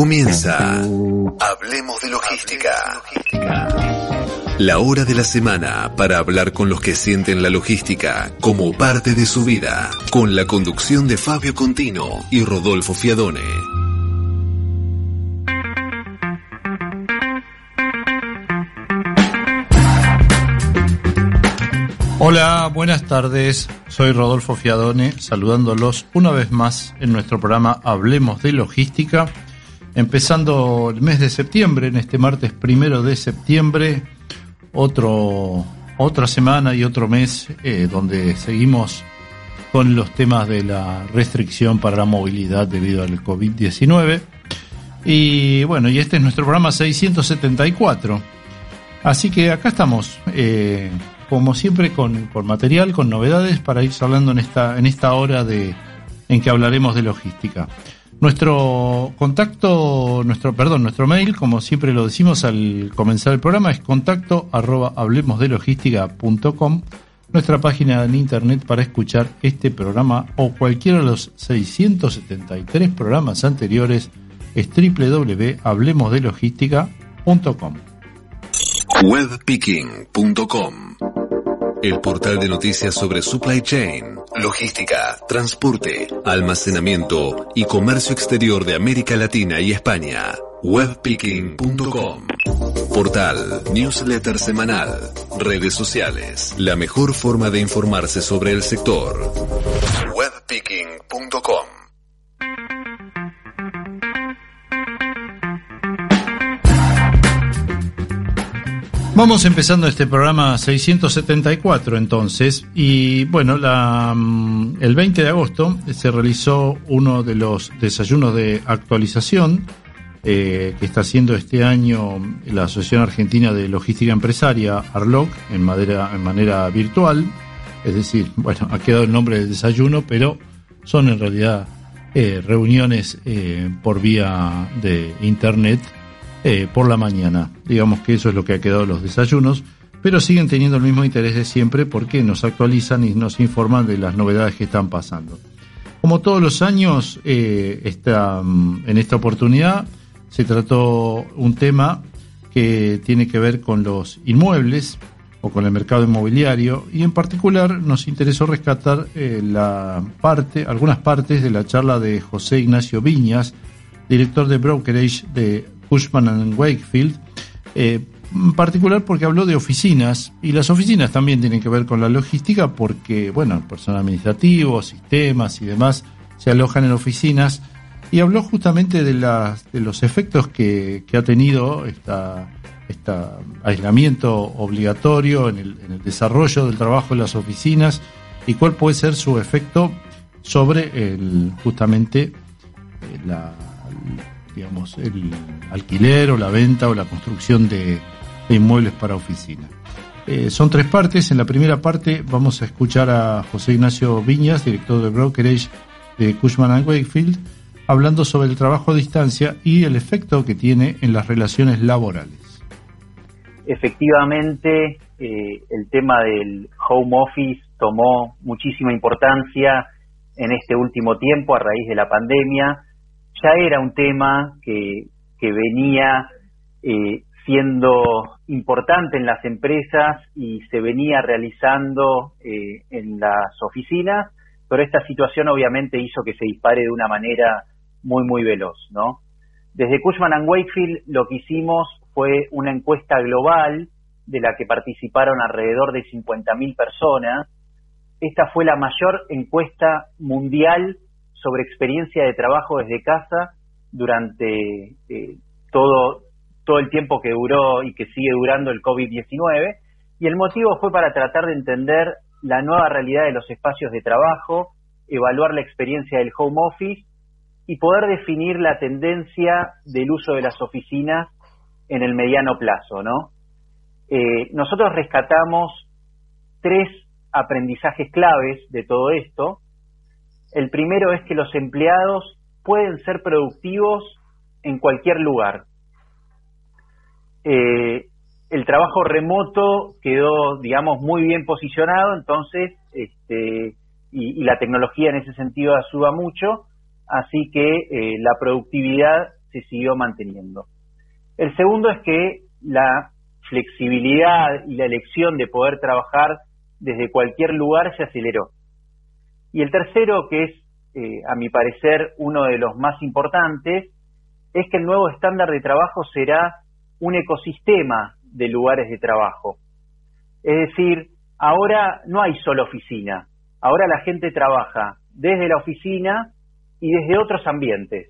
Comienza Hablemos de Logística. La hora de la semana para hablar con los que sienten la logística como parte de su vida, con la conducción de Fabio Contino y Rodolfo Fiadone. Hola, buenas tardes. Soy Rodolfo Fiadone, saludándolos una vez más en nuestro programa Hablemos de Logística, empezando el mes de septiembre, en este martes primero de septiembre, otro, otra semana y otro mes eh, donde seguimos con los temas de la restricción para la movilidad debido al COVID-19. Y bueno, y este es nuestro programa 674. Así que acá estamos. Eh, como siempre, con, material, con novedades para ir hablando en esta, en esta hora de, en que hablaremos de logística. Nuestro contacto, nuestro, perdón, nuestro mail, como siempre lo decimos al comenzar el programa, es contacto arroba hablemosdelogística.com. Nuestra página en internet para escuchar este programa o cualquiera de los 673 programas anteriores es www.hablemosdelogística.com. Webpicking.com el portal de noticias sobre supply chain, logística, transporte, almacenamiento y comercio exterior de América Latina y España. Webpicking.com Portal, newsletter semanal, redes sociales, la mejor forma de informarse sobre el sector. Webpicking.com Vamos empezando este programa 674 entonces y bueno, la, mm, el 20 de agosto se realizó uno de los desayunos de actualización eh, que está haciendo este año la Asociación Argentina de Logística Empresaria, ARLOC, en, madera, en manera virtual. Es decir, bueno, ha quedado el nombre del desayuno, pero son en realidad eh, reuniones eh, por vía de Internet eh, por la mañana. Digamos que eso es lo que ha quedado los desayunos, pero siguen teniendo el mismo interés de siempre porque nos actualizan y nos informan de las novedades que están pasando. Como todos los años, eh, mm, en esta oportunidad se trató un tema que tiene que ver con los inmuebles o con el mercado inmobiliario y en particular nos interesó rescatar eh, la parte, algunas partes de la charla de José Ignacio Viñas, director de brokerage de Cushman and Wakefield, eh, en particular porque habló de oficinas, y las oficinas también tienen que ver con la logística porque, bueno, el personal administrativo, sistemas y demás se alojan en oficinas, y habló justamente de, las, de los efectos que, ha tenido esta, este aislamiento obligatorio en el, desarrollo del trabajo en las oficinas y cuál puede ser su efecto sobre el, justamente eh, la digamos, el alquiler o la venta o la construcción de, inmuebles para oficina. Eh, son tres partes. En la primera parte vamos a escuchar a José Ignacio Viñas, director de brokerage de Cushman Wakefield, hablando sobre el trabajo a distancia y el efecto que tiene en las relaciones laborales. Efectivamente, eh, el tema del home office tomó muchísima importancia en este último tiempo a raíz de la pandemia ya era un tema que, venía eh, siendo importante en las empresas y se venía realizando eh, en las oficinas, pero esta situación obviamente hizo que se dispare de una manera muy, muy veloz, ¿no? Desde Cushman and Wakefield lo que hicimos fue una encuesta global de la que participaron alrededor de 50.000 personas. Esta fue la mayor encuesta mundial sobre experiencia de trabajo desde casa durante eh, todo, todo el tiempo que duró y que sigue durando el COVID-19. Y el motivo fue para tratar de entender la nueva realidad de los espacios de trabajo, evaluar la experiencia del home office y poder definir la tendencia del uso de las oficinas en el mediano plazo, ¿no? Eh, nosotros rescatamos tres aprendizajes claves de todo esto. El primero es que los empleados pueden ser productivos en cualquier lugar. Eh, el trabajo remoto quedó, digamos, muy bien posicionado, entonces, este, y, la tecnología en ese sentido ayuda mucho, así que eh, la productividad se siguió manteniendo. El segundo es que la flexibilidad y la elección de poder trabajar desde cualquier lugar se aceleró. Y el tercero, que es, eh, a mi parecer, uno de los más importantes, es que el nuevo estándar de trabajo será un ecosistema de lugares de trabajo. Es decir, ahora no hay solo oficina, ahora la gente trabaja desde la oficina y desde otros ambientes,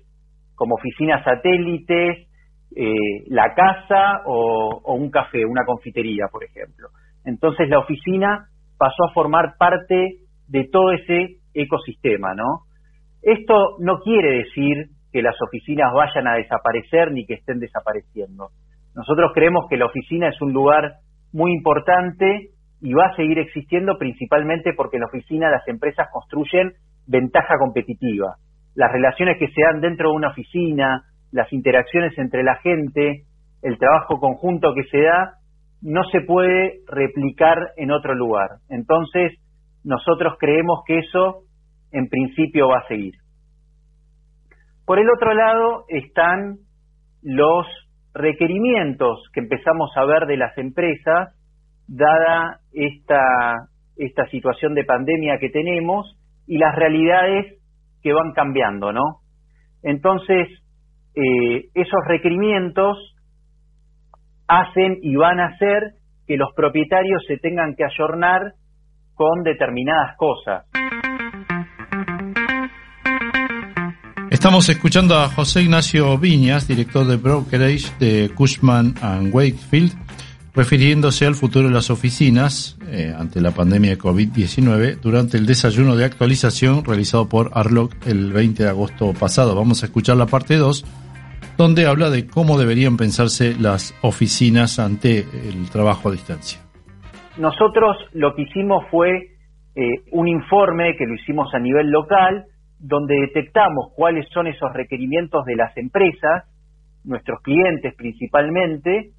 como oficinas satélites, eh, la casa o, un café, una confitería, por ejemplo. Entonces la oficina pasó a formar parte de todo ese ecosistema, ¿no? Esto no quiere decir que las oficinas vayan a desaparecer ni que estén desapareciendo. Nosotros creemos que la oficina es un lugar muy importante y va a seguir existiendo principalmente porque en la oficina las empresas construyen ventaja competitiva. Las relaciones que se dan dentro de una oficina, las interacciones entre la gente, el trabajo conjunto que se da, no se puede replicar en otro lugar. Entonces, nosotros creemos que eso en principio va a seguir. Por el otro lado están los requerimientos que empezamos a ver de las empresas, dada esta, situación de pandemia que tenemos y las realidades que van cambiando, ¿no? Entonces, eh, esos requerimientos hacen y van a hacer que los propietarios se tengan que ayornar con determinadas cosas. Estamos escuchando a José Ignacio Viñas, director de brokerage de Cushman ⁇ Wakefield, refiriéndose al futuro de las oficinas eh, ante la pandemia de COVID-19 durante el desayuno de actualización realizado por Arlock el 20 de agosto pasado. Vamos a escuchar la parte 2, donde habla de cómo deberían pensarse las oficinas ante el trabajo a distancia. Nosotros lo que hicimos fue eh, un informe que lo hicimos a nivel local, donde detectamos cuáles son esos requerimientos de las empresas, nuestros clientes principalmente,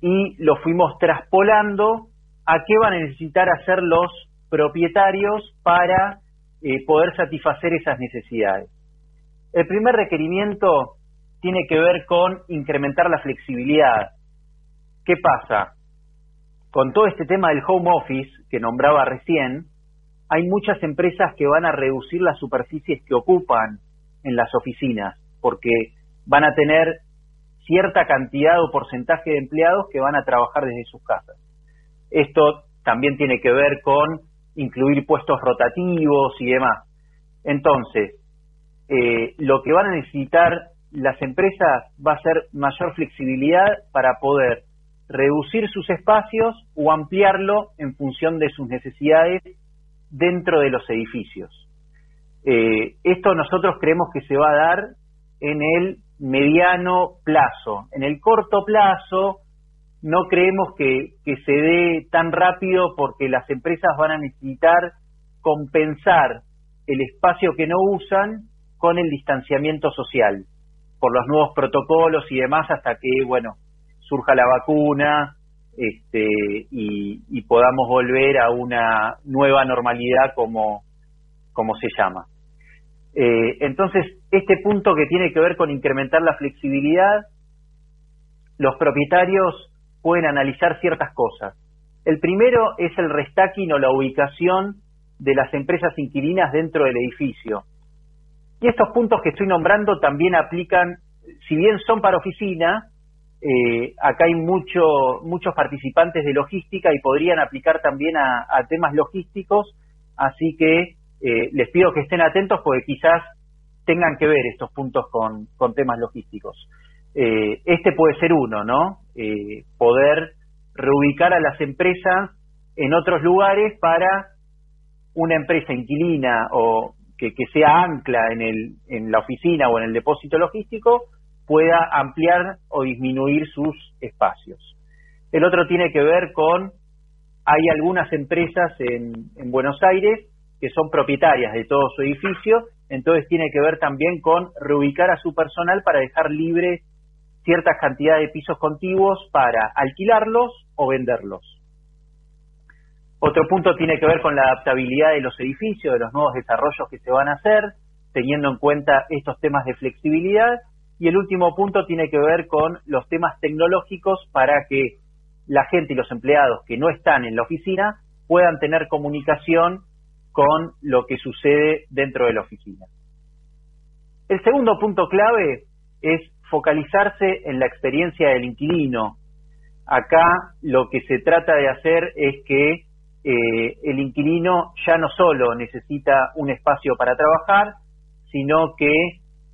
y lo fuimos traspolando a qué van a necesitar hacer los propietarios para eh, poder satisfacer esas necesidades. El primer requerimiento tiene que ver con incrementar la flexibilidad. ¿Qué pasa? Con todo este tema del home office que nombraba recién, hay muchas empresas que van a reducir las superficies que ocupan en las oficinas, porque van a tener cierta cantidad o porcentaje de empleados que van a trabajar desde sus casas. Esto también tiene que ver con incluir puestos rotativos y demás. Entonces, eh, lo que van a necesitar las empresas va a ser mayor flexibilidad para poder reducir sus espacios o ampliarlo en función de sus necesidades dentro de los edificios. Eh, esto nosotros creemos que se va a dar en el mediano plazo. En el corto plazo no creemos que, que se dé tan rápido porque las empresas van a necesitar compensar el espacio que no usan con el distanciamiento social, por los nuevos protocolos y demás, hasta que, bueno, surja la vacuna este, y, podamos volver a una nueva normalidad como, se llama. Eh, entonces, este punto que tiene que ver con incrementar la flexibilidad, los propietarios pueden analizar ciertas cosas. El primero es el restacking o la ubicación de las empresas inquilinas dentro del edificio. Y estos puntos que estoy nombrando también aplican, si bien son para oficina, eh, acá hay mucho, muchos participantes de logística y podrían aplicar también a, temas logísticos, así que eh, les pido que estén atentos porque quizás tengan que ver estos puntos con, temas logísticos. Eh, este puede ser uno, ¿no? poder reubicar a las empresas en otros lugares para una empresa inquilina o que, que sea ancla en, el, en la oficina o en el depósito logístico pueda ampliar o disminuir sus espacios. El otro tiene que ver con, hay algunas empresas en, en Buenos Aires que son propietarias de todo su edificio, entonces tiene que ver también con reubicar a su personal para dejar libre ciertas cantidades de pisos contiguos para alquilarlos o venderlos. Otro punto tiene que ver con la adaptabilidad de los edificios, de los nuevos desarrollos que se van a hacer, teniendo en cuenta estos temas de flexibilidad Y el último punto tiene que ver con los temas tecnológicos para que la gente y los empleados que no están en la oficina puedan tener comunicación con lo que sucede dentro de la oficina. El segundo punto clave es focalizarse en la experiencia del inquilino. Acá lo que se trata de hacer es que eh, el inquilino ya no solo necesita un espacio para trabajar, sino que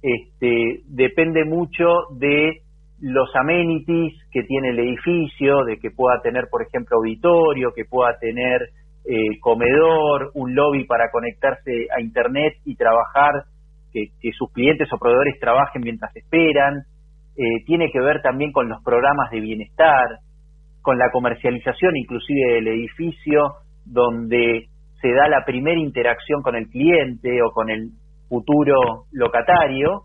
este, depende mucho de los amenities que tiene el edificio, de que pueda tener, por ejemplo, auditorio, que pueda tener eh, comedor, un lobby para conectarse a Internet y trabajar, que, sus clientes o proveedores trabajen mientras esperan. Eh, tiene que ver también con los programas de bienestar, con la comercialización inclusive del edificio, donde se da la primera interacción con el cliente o con el futuro locatario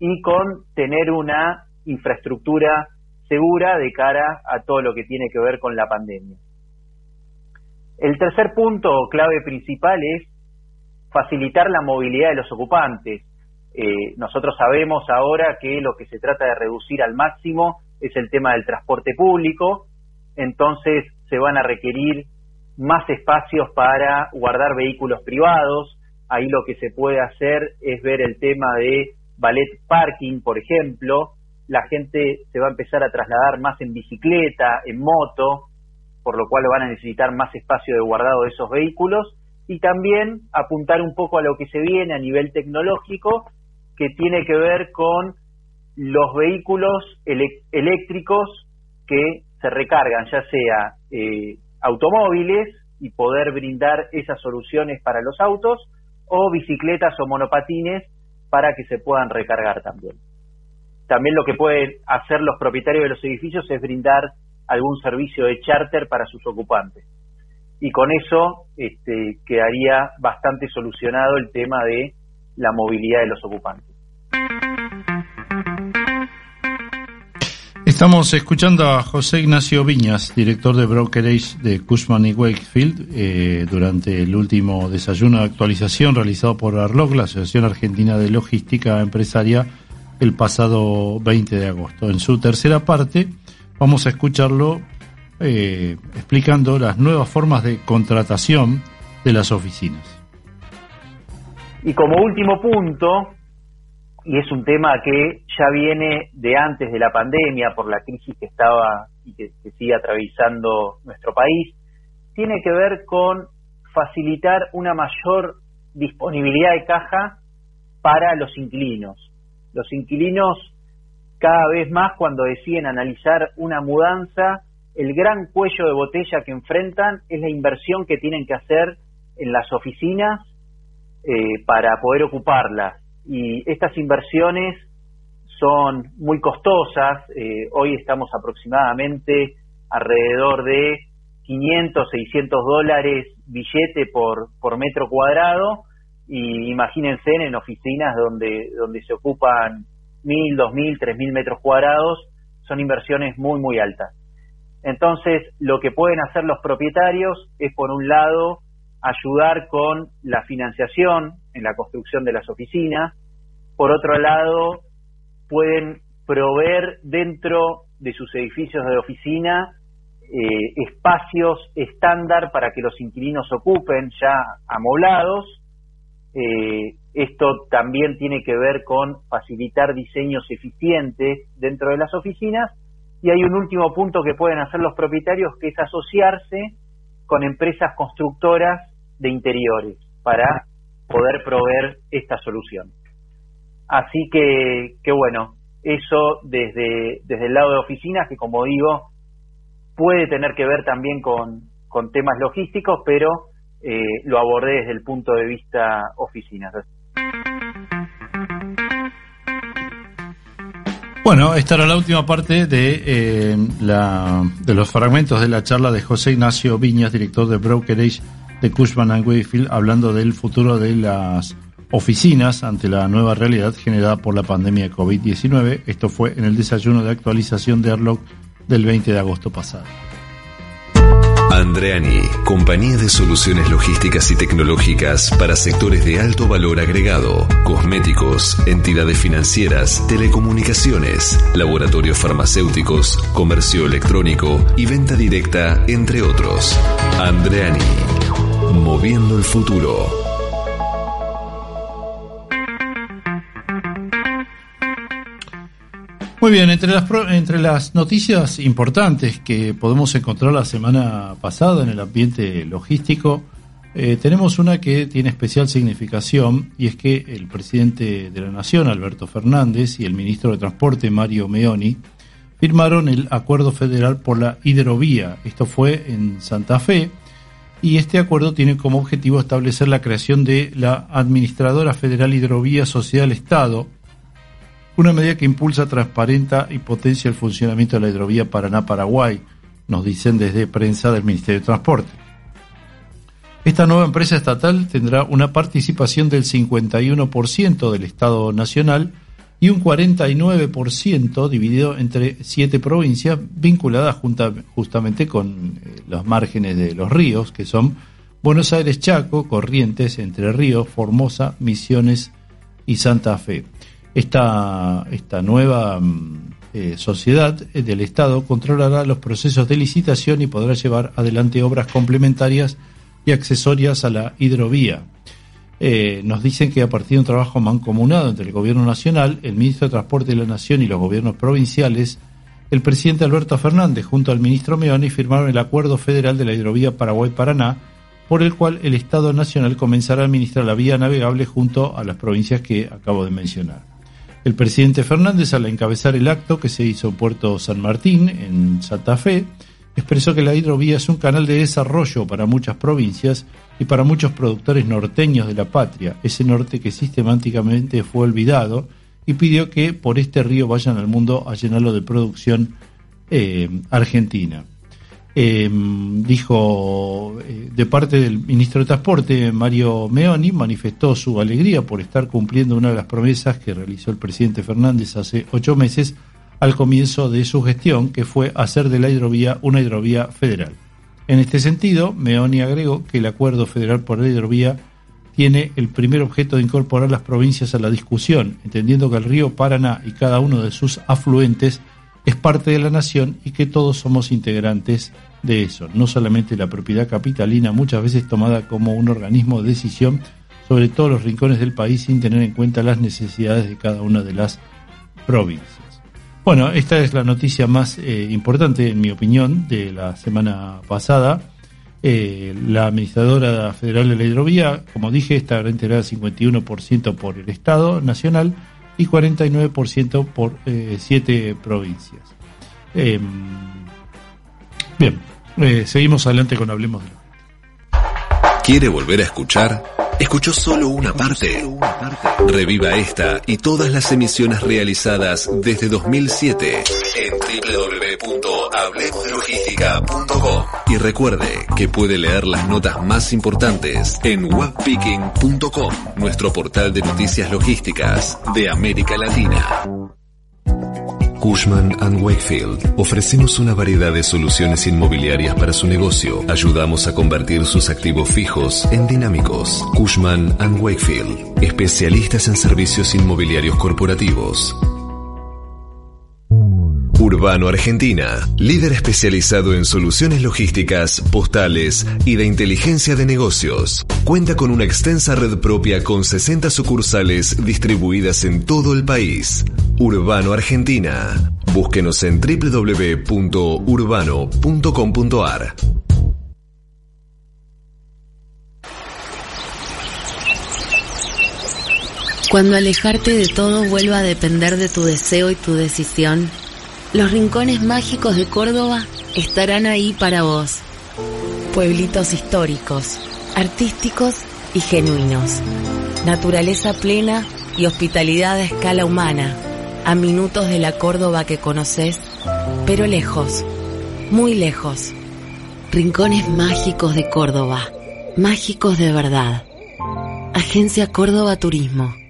y con tener una infraestructura segura de cara a todo lo que tiene que ver con la pandemia. El tercer punto clave principal es facilitar la movilidad de los ocupantes. Eh, nosotros sabemos ahora que lo que se trata de reducir al máximo es el tema del transporte público, entonces se van a requerir más espacios para guardar vehículos privados. Ahí lo que se puede hacer es ver el tema de ballet parking, por ejemplo. La gente se va a empezar a trasladar más en bicicleta, en moto, por lo cual van a necesitar más espacio de guardado de esos vehículos y también apuntar un poco a lo que se viene a nivel tecnológico que tiene que ver con los vehículos eléctricos que se recargan, ya sea eh, automóviles y poder brindar esas soluciones para los autos o bicicletas o monopatines para que se puedan recargar también. También lo que pueden hacer los propietarios de los edificios es brindar algún servicio de charter para sus ocupantes. Y con eso este, quedaría bastante solucionado el tema de la movilidad de los ocupantes. Estamos escuchando a José Ignacio Viñas, director de brokerage de Cushman y Wakefield, eh, durante el último desayuno de actualización realizado por ARLOC, la Asociación Argentina de Logística Empresaria, el pasado 20 de agosto. En su tercera parte, Vamos a escucharlo eh, explicando las nuevas formas de contratación de las oficinas. Y como último punto, y es un tema que ya viene de antes de la pandemia por la crisis que estaba y que, sigue atravesando nuestro país, tiene que ver con facilitar una mayor disponibilidad de caja para los inquilinos. Los inquilinos cada vez más cuando deciden analizar una mudanza, el gran cuello de botella que enfrentan es la inversión que tienen que hacer en las oficinas eh, para poder ocuparlas. Y estas inversiones son muy costosas. Eh, hoy estamos aproximadamente alrededor de 500, 600 dólares billete por, por metro cuadrado. Y imagínense en oficinas donde, donde se ocupan mil, dos mil, tres mil metros cuadrados, son inversiones muy, muy altas. Entonces, lo que pueden hacer los propietarios es, por un lado, ayudar con la financiación en la construcción de las oficinas. Por otro lado, pueden proveer dentro de sus edificios de oficina eh, espacios estándar para que los inquilinos ocupen ya amoblados. Eh, esto también tiene que ver con facilitar diseños eficientes dentro de las oficinas. Y hay un último punto que pueden hacer los propietarios, que es asociarse con empresas constructoras de interiores para poder proveer esta solución. Así que, bueno, eso desde, desde el lado de oficinas, que como digo, puede tener que ver también con, con temas logísticos, pero eh, lo abordé desde el punto de vista oficinas. Bueno, esta era la última parte de, eh, la, de los fragmentos de la charla de José Ignacio Viñas, director de Brokerage de Cushman and hablando del futuro de las oficinas ante la nueva realidad generada por la pandemia de COVID-19. Esto fue en el desayuno de actualización de Arlock del 20 de agosto pasado. Andreani, compañía de soluciones logísticas y tecnológicas para sectores de alto valor agregado, cosméticos, entidades financieras, telecomunicaciones, laboratorios farmacéuticos, comercio electrónico y venta directa, entre otros. Andreani, moviendo el futuro. Muy bien, entre las, entre las noticias importantes que podemos encontrar la semana pasada en el ambiente logístico, eh, tenemos una que tiene especial significación y es que el presidente de la Nación, Alberto Fernández, y el ministro de Transporte, Mario Meoni, firmaron el acuerdo federal por la hidrovía. Esto fue en Santa Fe y este acuerdo tiene como objetivo establecer la creación de la Administradora Federal Hidrovía Sociedad del Estado, una medida que impulsa, transparenta y potencia el funcionamiento de la hidrovía Paraná-Paraguay, nos dicen desde prensa del Ministerio de Transporte. Esta nueva empresa estatal tendrá una participación del 51% del Estado Nacional y un 49% dividido entre siete provincias vinculadas justamente con eh, los márgenes de los ríos, que son Buenos Aires, Chaco, Corrientes, Entre Ríos, Formosa, Misiones y Santa Fe. Esta, esta nueva mm, eh, sociedad eh, del Estado controlará los procesos de licitación y podrá llevar adelante obras complementarias y accesorias a la hidrovía. Eh, nos dicen que a partir de un trabajo mancomunado entre el Gobierno Nacional, el Ministro de Transporte de la Nación y los gobiernos provinciales, el presidente Alberto Fernández junto al ministro Meoni firmaron el Acuerdo Federal de la Hidrovía Paraguay-Paraná, por el cual el Estado Nacional comenzará a administrar la vía navegable junto a las provincias que acabo de mencionar. El presidente Fernández, al encabezar el acto que se hizo en Puerto San Martín, en Santa Fe, expresó que la hidrovía es un canal de desarrollo para muchas provincias y para muchos productores norteños de la patria, ese norte que sistemáticamente fue olvidado, y pidió que por este río vayan al mundo a llenarlo de producción eh, argentina. Em, dijo eh, de parte del ministro de Transporte, Mario Meoni, manifestó su alegría por estar cumpliendo una de las promesas que realizó el presidente Fernández hace ocho meses al comienzo de su gestión, que fue hacer de la hidrovía una hidrovía federal. En este sentido, Meoni agregó que el acuerdo federal por la hidrovía tiene el primer objeto de incorporar las provincias a la discusión, entendiendo que el río Paraná y cada uno de sus afluentes es parte de la nación y que todos somos integrantes de eso, no solamente la propiedad capitalina, muchas veces tomada como un organismo de decisión sobre todos los rincones del país sin tener en cuenta las necesidades de cada una de las provincias. Bueno, esta es la noticia más eh, importante, en mi opinión, de la semana pasada. Eh, la administradora federal de la hidrovía, como dije, está integrada 51% por el Estado Nacional y 49% por eh, siete provincias. Em, bien, eh, seguimos adelante con Hablemos de ¿Quiere volver a escuchar? ¿Escuchó solo una parte? Reviva esta y todas las emisiones realizadas desde 2007 en www.hablemosdelogística.com y recuerde que puede leer las notas más importantes en webpicking.com, nuestro portal de noticias logísticas de América Latina. Cushman ⁇ Wakefield. Ofrecemos una variedad de soluciones inmobiliarias para su negocio. Ayudamos a convertir sus activos fijos en dinámicos. Cushman ⁇ Wakefield. Especialistas en servicios inmobiliarios corporativos. Urbano Argentina, líder especializado en soluciones logísticas, postales y de inteligencia de negocios. Cuenta con una extensa red propia con 60 sucursales distribuidas en todo el país. Urbano Argentina. Búsquenos en www.urbano.com.ar. Cuando alejarte de todo vuelva a depender de tu deseo y tu decisión, los rincones mágicos de Córdoba estarán ahí para vos. Pueblitos históricos, artísticos y genuinos. Naturaleza plena y hospitalidad a escala humana. A minutos de la Córdoba que conoces, pero lejos, muy lejos. Rincones mágicos de Córdoba. Mágicos de verdad. Agencia Córdoba Turismo.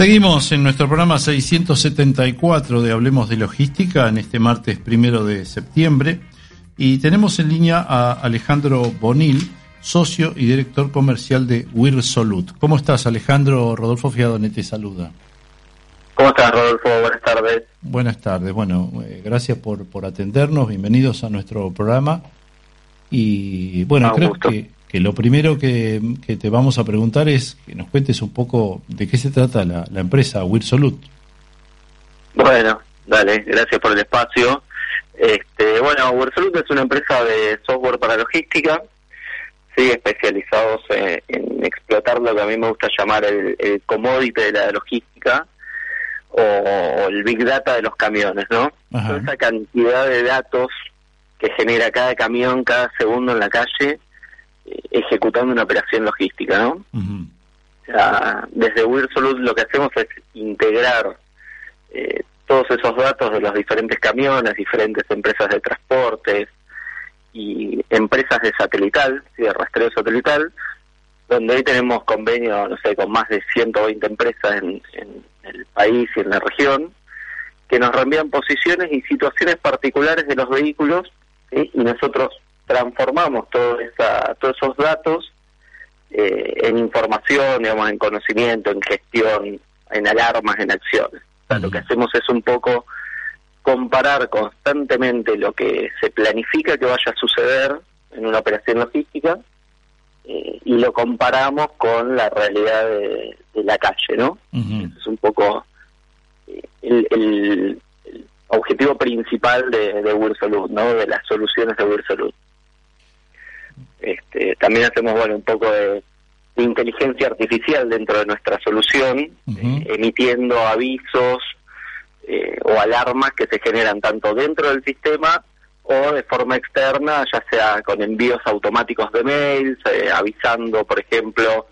Seguimos en nuestro programa 674 de Hablemos de Logística en este martes primero de septiembre y tenemos en línea a Alejandro Bonil, socio y director comercial de Wirsolut. ¿Cómo estás, Alejandro? Rodolfo Fiadone te saluda. ¿Cómo estás, Rodolfo? Buenas tardes. Buenas tardes. Bueno, eh, gracias por, por atendernos. Bienvenidos a nuestro programa. Y bueno, Ah, creo gusto. que, que lo primero que, que te vamos a preguntar es que nos cuentes un poco de qué se trata la, la empresa Wirsolut. Bueno, dale, gracias por el espacio. Este, bueno, Worksolut es una empresa de software para logística, sí, especializados en explotar lo que a mí me gusta llamar el, el commodity de la logística o, o el big data de los camiones, ¿no? Ajá. Esa cantidad de datos que genera cada camión cada segundo en la calle ejecutando una operación logística, ¿no? Ujú. O sea, desde Wirsolut lo que hacemos es integrar eh, todos esos datos de los diferentes camiones, diferentes empresas de transportes y empresas de satelital, ¿sí, de rastreo satelital, donde hoy tenemos convenio, no sé, con más de 120 empresas en, en el país y en la región, que nos reenvían posiciones y situaciones particulares de los vehículos ¿sí? y nosotros transformamos todo esa, todos esos datos eh, en información, digamos, en conocimiento, en gestión, en alarmas, en acciones. O sea, lo que hacemos es un poco comparar constantemente lo que se planifica que vaya a suceder en una operación logística eh, y lo comparamos con la realidad de, de la calle, ¿no? Ese es un poco eh, el, el- el objetivo principal de, de Wirsolut, ¿no? De las soluciones de Wirsolut. Este, también hacemos, bueno, un poco de, de inteligencia artificial dentro de nuestra solución, eh, emitiendo avisos eh, o alarmas que se generan tanto dentro del sistema o de forma externa, ya sea con envíos automáticos de mails, eh, avisando, por ejemplo,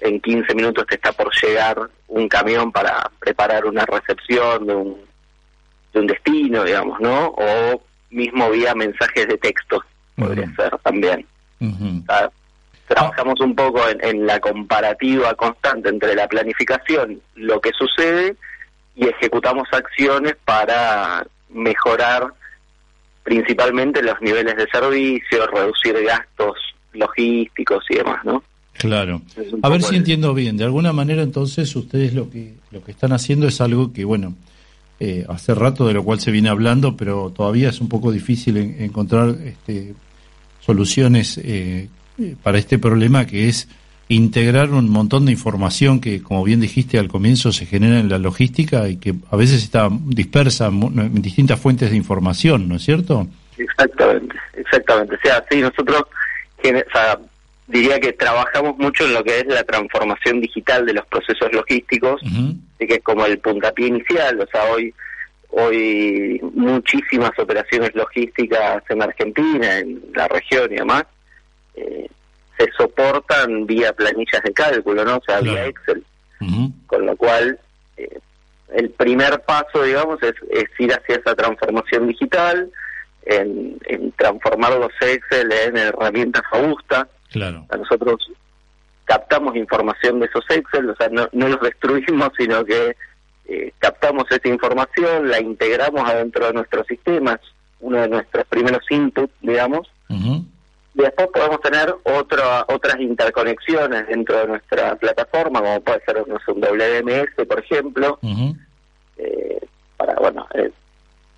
en 15 minutos te está por llegar un camión para preparar una recepción de un, de un destino, digamos, ¿no? O mismo vía mensajes de texto, podría ser también. Ujú. O sea, trabajamos un poco en, en la comparativa constante entre la planificación, lo que sucede, y ejecutamos acciones para mejorar principalmente los niveles de servicio, reducir gastos logísticos y demás, ¿no? Claro. A ver si el- entiendo bien. De alguna manera, entonces, ustedes lo que lo que están haciendo es algo que, bueno, eh, hace rato de lo cual se viene hablando, pero todavía es un poco difícil en- encontrar este, soluciones eh, para este problema, que es integrar un montón de información que, como bien dijiste al comienzo, se genera en la logística y que a veces está dispersa en distintas fuentes de información, ¿no es cierto? Exactamente, exactamente. O sea, sí, nosotros gene- o sea, diría que trabajamos mucho en lo que es la transformación digital de los procesos logísticos, así que es como el puntapié inicial. O sea, hoy hoy muchísimas operaciones logísticas en Argentina, en la región y demás, eh, se soportan vía planillas de cálculo, ¿no? O sea, vía. Excel con lo cual eh, el primer paso, digamos, es, es ir hacia esa transformación digital, en, en transformar los Excel en herramientas robustas. Claro. A nosotros captamos información de esos Excel, o sea, no, no los destruimos, sino que eh, captamos esa información, la integramos adentro de nuestros sistemas, uno de nuestros primeros inputs, digamos, y después podemos tener otra, otras interconexiones dentro de nuestra plataforma, como puede ser no sé, un WMS, por ejemplo, eh, para bueno eh,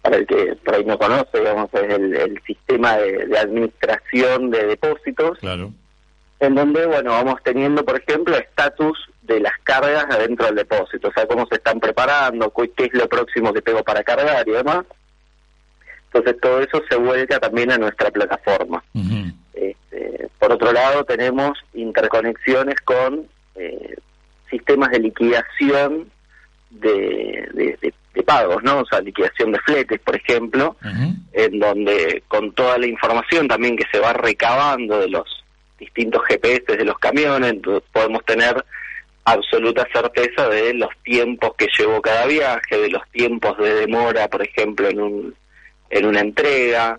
para el que por ahí no conoce, digamos, es el, el sistema de, de administración de depósitos, Claro. En donde, bueno, vamos teniendo, por ejemplo, estatus de las cargas adentro del depósito, o sea, cómo se están preparando, qué es lo próximo que tengo para cargar y demás. Entonces, todo eso se vuelca también a nuestra plataforma. Este, por otro lado, tenemos interconexiones con eh, sistemas de liquidación de, de- de- de pagos, ¿no? O sea, liquidación de fletes, por ejemplo, en donde con toda la información también que se va recabando de los distintos GPS de los camiones, entonces podemos tener absoluta certeza de los tiempos que llevó cada viaje, de los tiempos de demora, por ejemplo, en un en una entrega,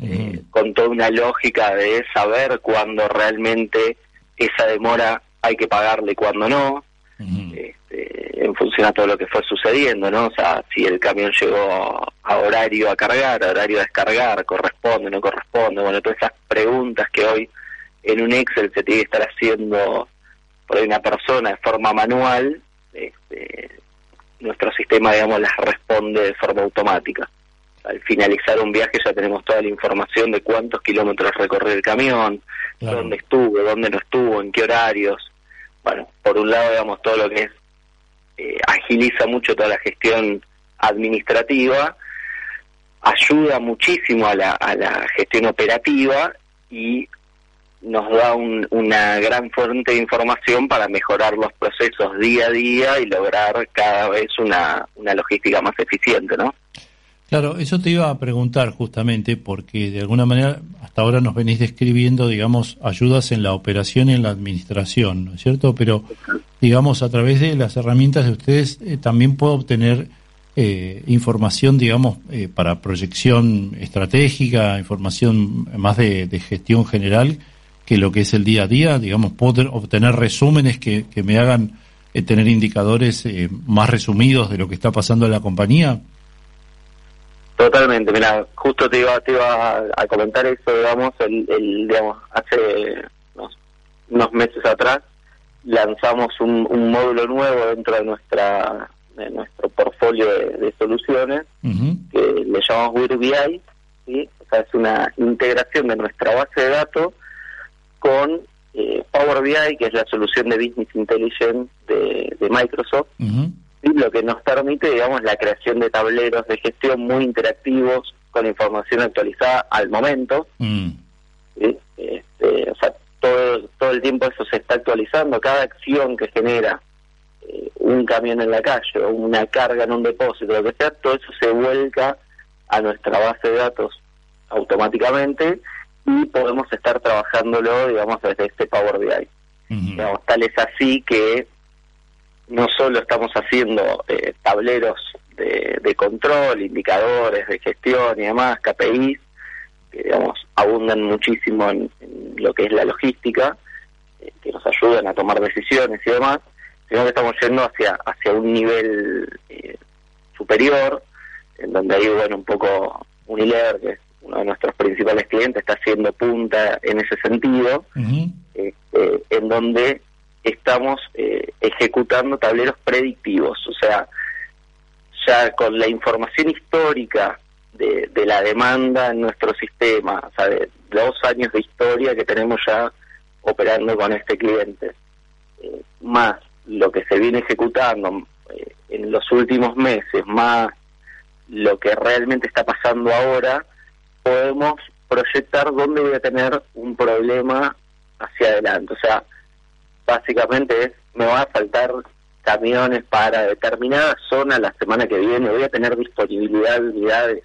eh, con toda una lógica de saber cuándo realmente esa demora hay que pagarle y cuándo no. Este, en función a todo lo que fue sucediendo, ¿no? O sea, si el camión llegó a horario a cargar, a horario a descargar, corresponde, no corresponde, bueno, todas esas preguntas que hoy en un Excel se tiene que estar haciendo por una persona de forma manual, este, nuestro sistema, digamos, las responde de forma automática. Al finalizar un viaje ya tenemos toda la información de cuántos kilómetros recorrió el camión, dónde estuvo, dónde no estuvo, en qué horarios. Bueno, por un lado, digamos, todo lo que es, eh, agiliza mucho toda la gestión administrativa, ayuda muchísimo a la, a la gestión operativa y nos da una gran fuente de información para mejorar los procesos día a día y lograr cada vez una, una logística más eficiente, ¿no? Claro, eso te iba a preguntar justamente porque de alguna manera hasta ahora nos venís describiendo, digamos, ayudas en la operación y en la administración, ¿no es cierto? Pero, digamos, a través de las herramientas de ustedes eh, también puedo obtener eh, información, digamos, eh, para proyección estratégica, información más de gestión general que lo que es el día a día, digamos, poder obtener resúmenes que, que me hagan eh, tener indicadores eh, más resumidos de lo que está pasando en la compañía? Totalmente, mira, justo te iba, te iba a, comentar eso, digamos, el, digamos, hace unos, meses atrás lanzamos un, módulo nuevo dentro de nuestra de nuestro portfolio de, soluciones que le llamamos WIR ¿sí? o sea, es una integración de nuestra base de datos con eh, Power BI, que es la solución de Business Intelligence de, Microsoft, y lo que nos permite, digamos, la creación de tableros de gestión muy interactivos con información actualizada al momento. Mm. Este, o sea, todo, todo el tiempo eso se está actualizando, cada acción que genera eh, un camión en la calle o una carga en un depósito, lo que sea, todo eso se vuelca a nuestra base de datos automáticamente y podemos estar trabajándolo, digamos, desde este Power BI. tal es así que no solo estamos haciendo eh, tableros de, control, indicadores de gestión y demás, KPIs, que digamos abundan muchísimo en, lo que es la logística, eh, que nos ayudan a tomar decisiones y demás, sino que estamos yendo hacia hacia un nivel eh, superior, en donde hay bueno un poco Unilever, que es uno de nuestros principales clientes está haciendo punta en ese sentido, este, en donde estamos eh, ejecutando tableros predictivos, o sea, ya con la información histórica de, la demanda en nuestro sistema, o sea, de dos años de historia que tenemos ya operando con este cliente, eh, más lo que se viene ejecutando eh, en los últimos meses, más lo que realmente está pasando ahora, podemos proyectar dónde voy a tener un problema hacia adelante. O sea, básicamente es, me va a faltar camiones para determinada zona la semana que viene, voy a tener disponibilidad de unidades,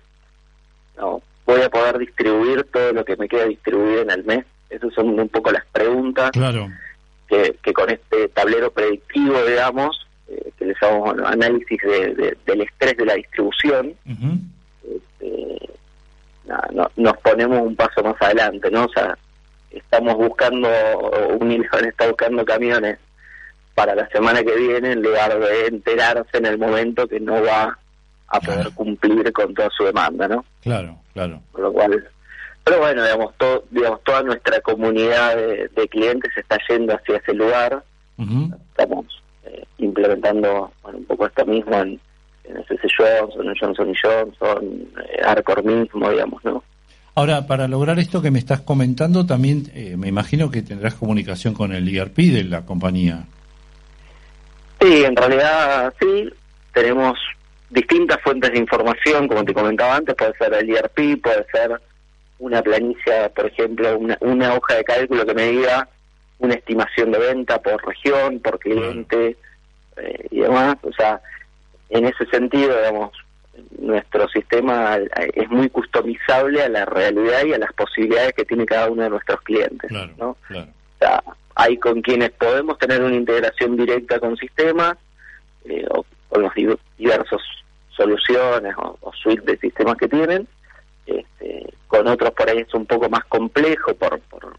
no, voy a poder distribuir todo lo que me queda distribuido en el mes. Esas son un poco las preguntas claro. que, que con este tablero predictivo, digamos, eh, que le llamamos análisis de, del estrés de la distribución, no, nos ponemos un paso más adelante, ¿no? O sea, estamos buscando, Unilever está buscando camiones para la semana que viene en lugar de enterarse en el momento que no va a poder cumplir con toda su demanda, ¿no? Claro, claro. Por lo cual, pero bueno, digamos, todo, digamos toda nuestra comunidad de, clientes está yendo hacia ese lugar. Estamos eh, implementando bueno, un poco esto mismo en, en SC Johnson, en Johnson Johnson, eh, Arcor mismo, digamos, ¿no? Ahora, para lograr esto que me estás comentando, también eh, me imagino que tendrás comunicación con el ERP de la compañía. Sí, en realidad sí, tenemos distintas fuentes de información, como te comentaba antes, puede ser el ERP, puede ser una planilla, por ejemplo, una, una hoja de cálculo que me diga una estimación de venta por región, por cliente eh, y demás. O sea, en ese sentido, digamos, nuestro sistema es muy customizable a la realidad y a las posibilidades que tiene cada uno de nuestros clientes. ¿no? O sea, hay con quienes podemos tener una integración directa con sistemas eh, o con los diversos soluciones o, suites de sistemas que tienen. Este, con otros por ahí es un poco más complejo por, por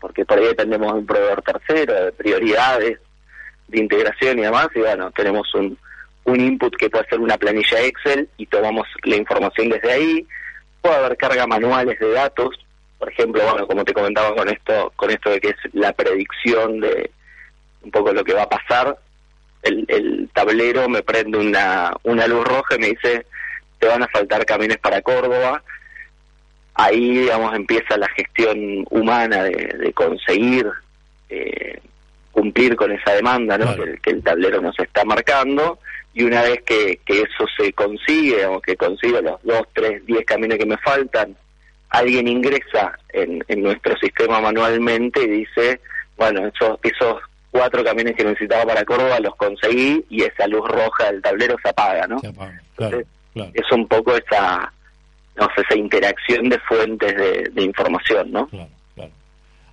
porque por ahí dependemos de un proveedor tercero, de prioridades, de integración y demás, y bueno, tenemos un, un input que puede ser una planilla Excel y tomamos la información desde ahí. Puede haber carga manuales de datos, por ejemplo, bueno, como te comentaba con esto, con esto de que es la predicción de un poco lo que va a pasar, el, el tablero me prende una, una luz roja y me dice, te van a faltar camiones para Córdoba. Ahí, digamos, empieza la gestión humana de, conseguir eh, cumplir con esa demanda ¿no? que, el tablero nos está marcando. Y una vez que, que eso se consigue, o que consigo los dos, tres, diez camiones que me faltan, alguien ingresa en, en nuestro sistema manualmente y dice, bueno, esos, esos cuatro camiones que necesitaba para Córdoba los conseguí y esa luz roja del tablero se apaga, ¿no? Es un poco esa, no sé, esa interacción de fuentes de, información, ¿no?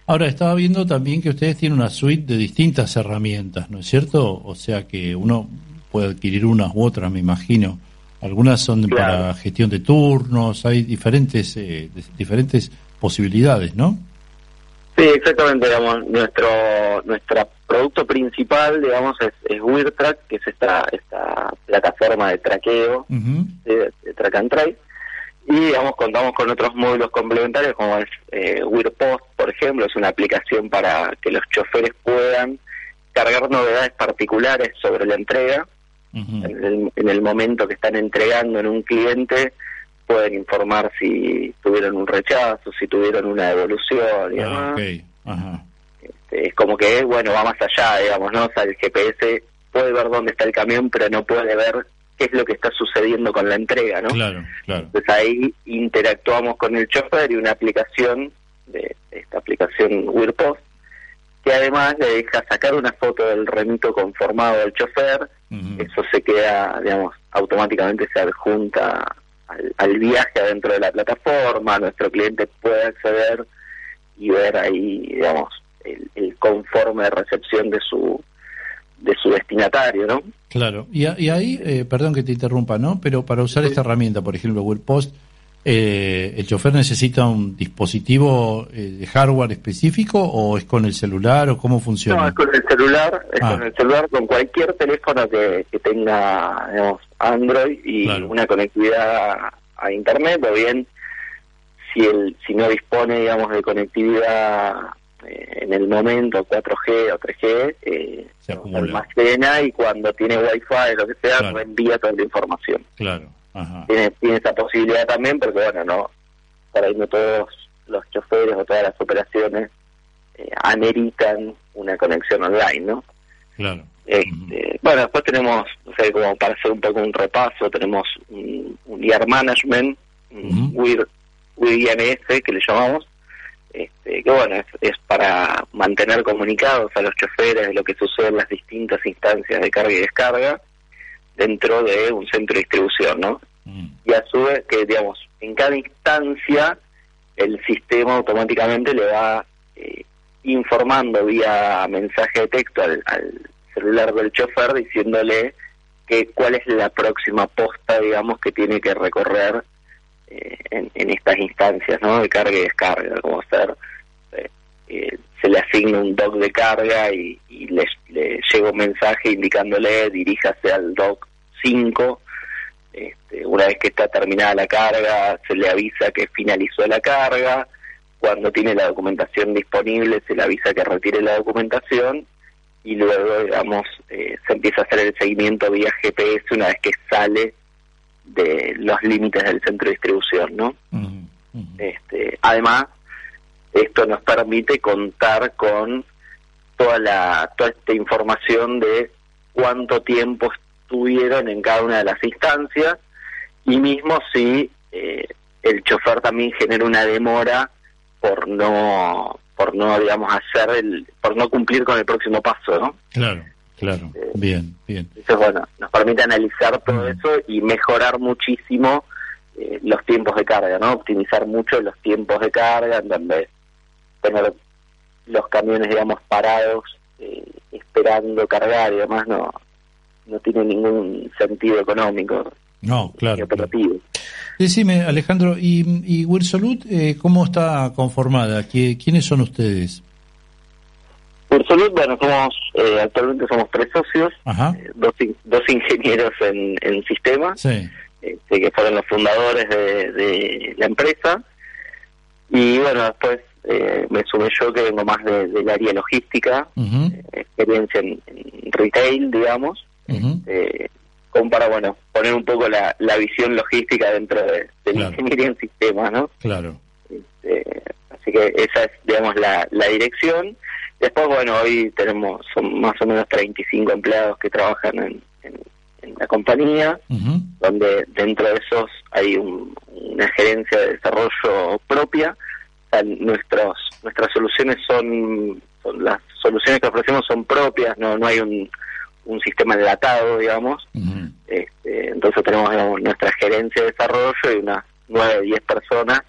Ahora, estaba viendo también que ustedes tienen una suite de distintas herramientas, ¿no es cierto? O sea que uno puede adquirir unas u otras, me imagino. Algunas son para gestión de turnos, hay diferentes, eh, diferentes posibilidades, ¿no? Sí, exactamente, digamos, nuestro nuestro producto principal, digamos, es, es WeirTrack, que es esta esta plataforma de traqueo, de, track and trace, y, digamos, contamos con otros módulos complementarios, como es eh, WeirPost, por ejemplo, es una aplicación para que los choferes puedan cargar novedades particulares sobre la entrega, en, el, en el momento que están entregando en un cliente, pueden informar si tuvieron un rechazo, si tuvieron una devolución y ah, este, es como que, bueno, va más allá, digamos, ¿no? O sea, el GPS puede ver dónde está el camión, pero no puede ver qué es lo que está sucediendo con la entrega, ¿no? Claro, claro. Entonces ahí interactuamos con el chofer y una aplicación, de esta aplicación WeirPost, que además le deja sacar una foto del remito conformado del chofer, eso se queda, digamos, automáticamente se adjunta al, viaje adentro de la plataforma, nuestro cliente puede acceder y ver ahí, digamos, el, conforme de recepción de su de su destinatario, ¿no? Claro, y, ahí, eh, perdón que te interrumpa, ¿no? Pero para usar esta herramienta, por ejemplo, WebPost, eh, ¿el chofer necesita un dispositivo eh, de hardware específico o es con el celular o cómo funciona? No, es con el celular, es con ah. el celular, con cualquier teléfono que, que tenga, digamos, Android y una conectividad a, Internet, o bien si, el, si no dispone, digamos, de conectividad en el momento 4G o 3G, eh, se almacena y cuando tiene Wi-Fi o lo que sea, envía toda la información. Claro. Tiene, tiene esa posibilidad también, porque bueno, no, para ahí no todos los choferes o todas las operaciones eh, ameritan una conexión online, ¿no? Claro. Este, bueno, después tenemos, no sé, como para hacer un poco un repaso, tenemos un, un Management, un uh que le llamamos, este, que bueno, es, para mantener comunicados a los choferes de lo que sucede en las distintas instancias de carga y descarga dentro de un centro de distribución, ¿no? Mm. Y a su vez, que digamos, en cada instancia el sistema automáticamente le va eh, informando vía mensaje de texto al celular del chofer diciéndole que cuál es la próxima posta, digamos, que tiene que recorrer eh, en, estas instancias, ¿no? De carga y descarga, como ser, eh, eh, se le asigna un dock de carga y, le, llega un mensaje indicándole diríjase al dock 5. Este, una vez que está terminada la carga, se le avisa que finalizó la carga. Cuando tiene la documentación disponible, se le avisa que retire la documentación y luego, digamos, eh, se empieza a hacer el seguimiento vía GPS una vez que sale de los límites del centro de distribución, ¿no? Este, además, esto nos permite contar con toda la toda esta información de cuánto tiempo estuvieron en cada una de las instancias y mismo si eh, el chofer también genera una demora por no por no, digamos, hacer el, por no cumplir con el próximo paso, ¿no? Claro, claro, eh, bien, bien. Entonces, bueno, nos permite analizar todo eso y mejorar muchísimo eh, los tiempos de carga, ¿no? Optimizar mucho los tiempos de carga, en donde tener los camiones, digamos, parados, eh, esperando cargar y demás, no, no tiene ningún sentido económico. No, claro. Decime, Alejandro, ¿y, y eh, cómo está conformada? ¿Quiénes son ustedes? Ursolut, bueno, somos, eh, actualmente somos tres socios, eh, dos, dos ingenieros en, en sistemas, este, que fueron los fundadores de, la empresa. Y bueno, después eh, me sumé yo, que vengo más del área logística, experiencia en, retail, digamos, como para, bueno, poner un poco la, la visión logística dentro de, la ingeniería en sistemas, ¿no? Claro. Este, así que esa es, digamos, la, la dirección. Después, bueno, hoy tenemos, son más o menos 35 empleados que trabajan en, la compañía, donde dentro de esos hay una gerencia de desarrollo propia. nuestros, nuestras soluciones son, las soluciones que ofrecemos son propias, no, no hay un, un sistema enlatado, digamos. este, entonces tenemos nuestra gerencia de desarrollo y unas 9, 10 personas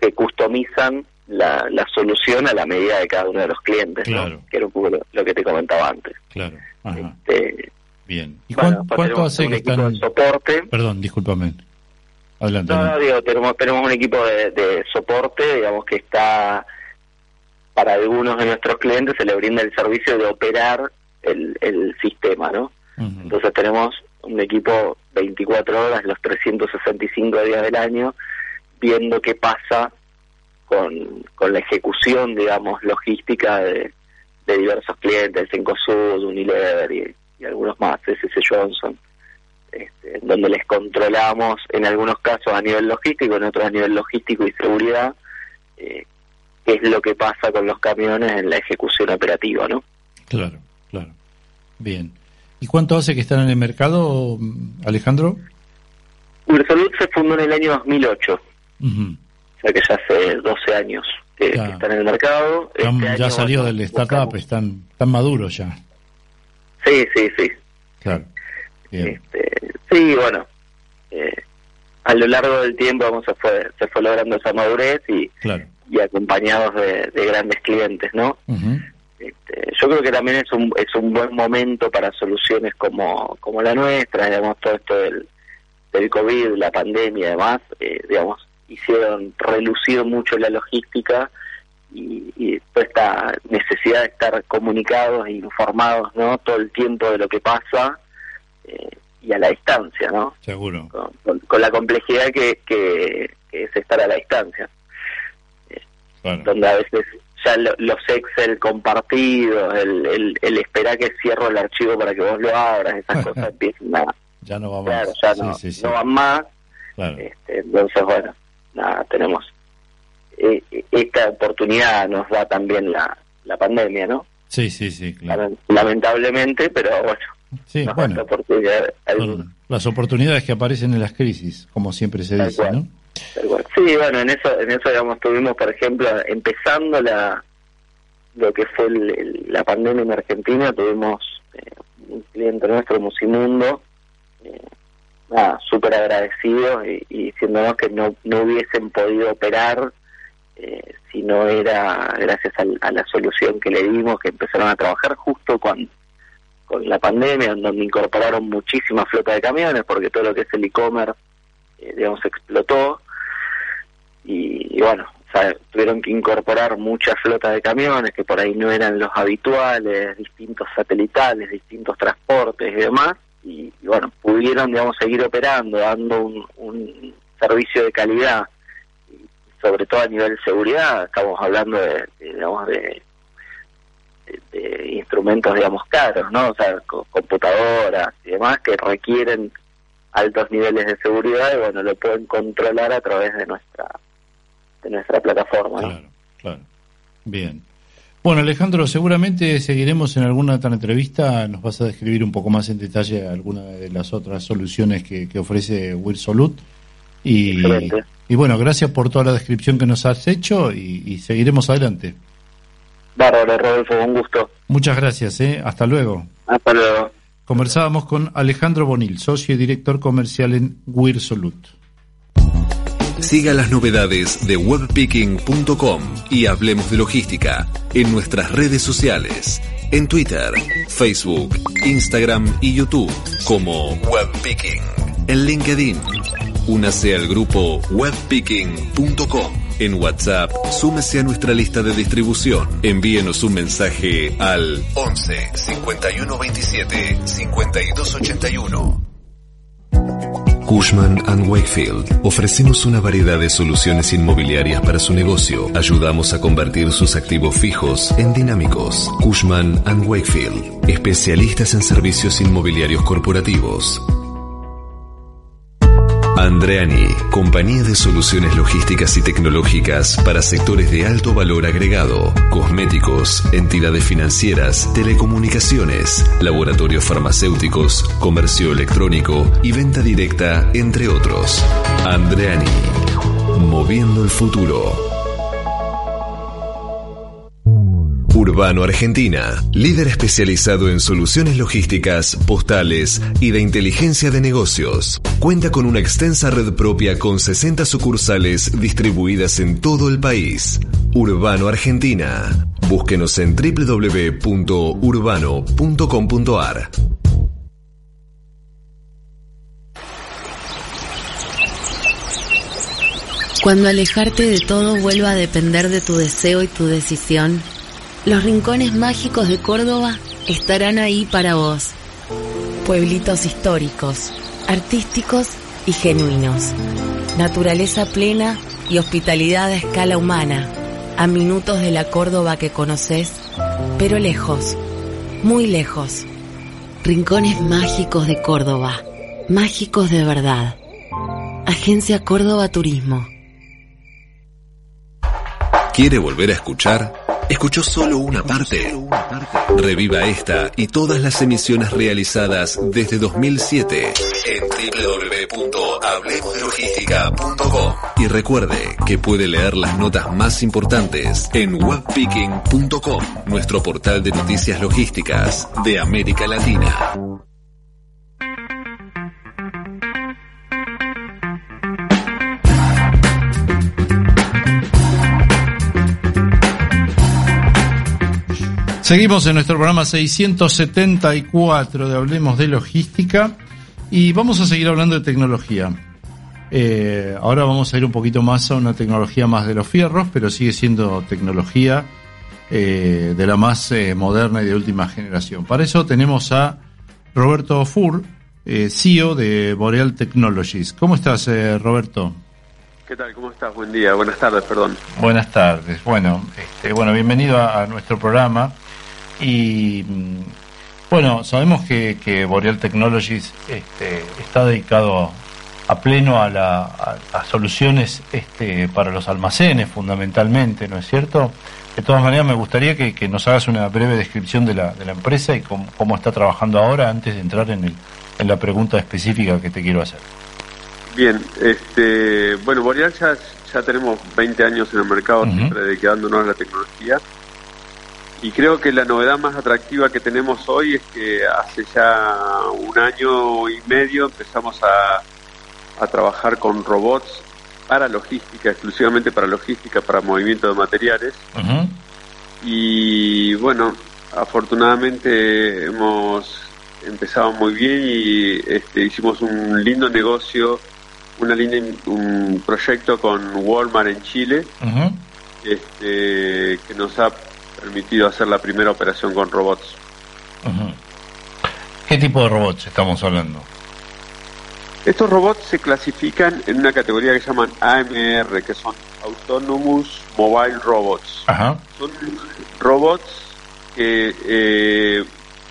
que customizan la, la solución a la medida de cada uno de los clientes, que era un poco lo, que te comentaba antes. Claro. Este, Bien. ¿Y cuánto hace que están... soporte. Perdón, discúlpame. Adelante. No, digo, tenemos, tenemos un equipo de, soporte, digamos, que está para algunos de nuestros clientes se le brinda el servicio de operar el, el sistema, ¿no? Entonces tenemos un equipo 24 horas, los 365 días del año, viendo qué pasa con, con la ejecución, digamos, logística de, diversos clientes, Cencosud, Unilever y, algunos más, SC Johnson, este, donde les controlamos en algunos casos a nivel logístico, en otros a nivel logístico y seguridad, eh, qué es lo que pasa con los camiones en la ejecución operativa, ¿no? Claro, claro. Bien. ¿Y cuánto hace que están en el mercado, Alejandro? Ursalud se fundó en el año 2008 sea que ya hace 12 años que, están en el mercado. Este ya salió del startup, están, están maduros ya. Sí, sí, sí. Claro. Este, sí, bueno, eh, a lo largo del tiempo vamos, se, fue, se fue logrando esa madurez y, y acompañados de, grandes clientes, ¿no? este, yo creo que también es un, es un buen momento para soluciones como, como la nuestra, digamos, todo esto del, del COVID, la pandemia y demás, eh, digamos, hicieron relucir mucho la logística y, y esta necesidad de estar comunicados e informados no todo el tiempo de lo que pasa eh, y a la distancia no seguro. Con, la complejidad que, que, es estar a la distancia. Eh, donde a veces ya los Excel compartidos el, el, esperar que cierro el archivo para que vos lo abras esas cosas empiezan a ya no va más. ya no, van más. Este, entonces bueno nada, tenemos eh, esta oportunidad nos da también la, la pandemia, ¿no? Sí, sí, sí, claro. Lamentablemente, pero bueno. Sí, bueno. las oportunidades que aparecen en las crisis, como siempre se dice, ¿no? Sí, bueno, en eso, en eso digamos tuvimos, por ejemplo, empezando la lo que fue la pandemia en Argentina, tuvimos eh, un cliente nuestro, Musimundo, eh, nada, súper agradecidos y, y, diciéndonos que no, no hubiesen podido operar eh, si no era gracias a, la solución que le dimos, que empezaron a trabajar justo con, con la pandemia, donde incorporaron muchísima flota de camiones, porque todo lo que es el e-commerce, eh, digamos, explotó. Y, bueno, tuvieron que incorporar mucha flota de camiones que por ahí no eran los habituales, distintos satelitales, distintos transportes y demás y, bueno, pudieron, digamos, seguir operando, dando un, servicio de calidad, sobre todo a nivel de seguridad, estamos hablando de, digamos, de, instrumentos, digamos, caros, ¿no? O sea, computadoras y demás que requieren altos niveles de seguridad y bueno, lo pueden controlar a través de nuestra de nuestra plataforma. Claro, claro. Bien. Bueno, Alejandro, seguramente seguiremos en alguna otra entrevista. Nos vas a describir un poco más en detalle alguna de las otras soluciones que, ofrece Wirsolut. Y, y bueno, gracias por toda la descripción que nos has hecho y, seguiremos adelante. Bárbaro, Rodolfo, un gusto. Muchas gracias, ¿eh? Hasta luego. Hasta luego. Conversábamos con Alejandro Bonil, socio y director comercial en Wirsolut. Siga las novedades de webpicking.com y hablemos de logística en nuestras redes sociales, en Twitter, Facebook, Instagram y YouTube como Webpicking, en LinkedIn. Únase al grupo webpicking.com En WhatsApp, súmese a nuestra lista de distribución. Envíenos un mensaje al 11 51 27 52 81. Cushman ⁇ Wakefield. Ofrecemos una variedad de soluciones inmobiliarias para su negocio. Ayudamos a convertir sus activos fijos en dinámicos. Cushman ⁇ Wakefield. Especialistas en servicios inmobiliarios corporativos. Andreani, compañía de soluciones logísticas y tecnológicas para sectores de alto valor agregado, cosméticos, entidades financieras, telecomunicaciones, laboratorios farmacéuticos, comercio electrónico y venta directa, entre otros. Andreani, moviendo el futuro. Urbano Argentina, líder especializado en soluciones logísticas, postales y de inteligencia de negocios. Cuenta con una extensa red propia con 60 sucursales distribuidas en todo el país. Urbano Argentina. Búsquenos en www.urbano.com.ar. Cuando alejarte de todo vuelva a depender de tu deseo y tu decisión, los rincones mágicos de Córdoba estarán ahí para vos. Pueblitos históricos, artísticos y genuinos. Naturaleza plena y hospitalidad a escala humana. A minutos de la Córdoba que conoces, pero lejos, muy lejos. Rincones mágicos de Córdoba. Mágicos de verdad. Agencia Córdoba Turismo. ¿Quiere volver a escuchar? ¿Escuchó solo una parte? Reviva esta y todas las emisiones realizadas desde 2007 en www.hablemosdelogística.com y recuerde que puede leer las notas más importantes en webpicking.com, nuestro portal de noticias logísticas de América Latina. Seguimos en nuestro programa 674 de Hablemos de Logística y vamos a seguir hablando de tecnología. Eh, ahora vamos a ir un poquito más a una tecnología más de los fierros, pero sigue siendo tecnología eh, de la más eh, moderna y de última generación. Para eso tenemos a Roberto Fur, CEO de Boreal Technologies. ¿Cómo estás, Roberto? ¿Qué tal? ¿Cómo estás? Buen día, buenas tardes, perdón. Buenas tardes. Bueno, este, bueno, bienvenido a nuestro programa. Y bueno, sabemos que, que Boreal Technologies este, está dedicado a pleno a, la, a, soluciones este, para los almacenes fundamentalmente, ¿no es cierto? De todas maneras, me gustaría que, nos hagas una breve descripción de la, de la empresa y cómo, está trabajando ahora antes de entrar en, el, en la pregunta específica que te quiero hacer. Bien, este, bueno, Boreal ya, ya tenemos 20 años en el mercado, siempre dedicándonos a la tecnología. Y creo que la novedad más atractiva que tenemos hoy es que hace ya un año y medio empezamos a, trabajar con robots para logística, exclusivamente para logística, para movimiento de materiales. Y bueno, afortunadamente hemos empezado muy bien y este, hicimos un lindo negocio, una línea, un proyecto con Walmart en Chile, este, que nos ha permitido hacer la primera operación con robots. ¿Qué tipo de robots estamos hablando? Estos robots se clasifican en una categoría que llaman AMR, que son Autonomous Mobile Robots. Son robots que, eh,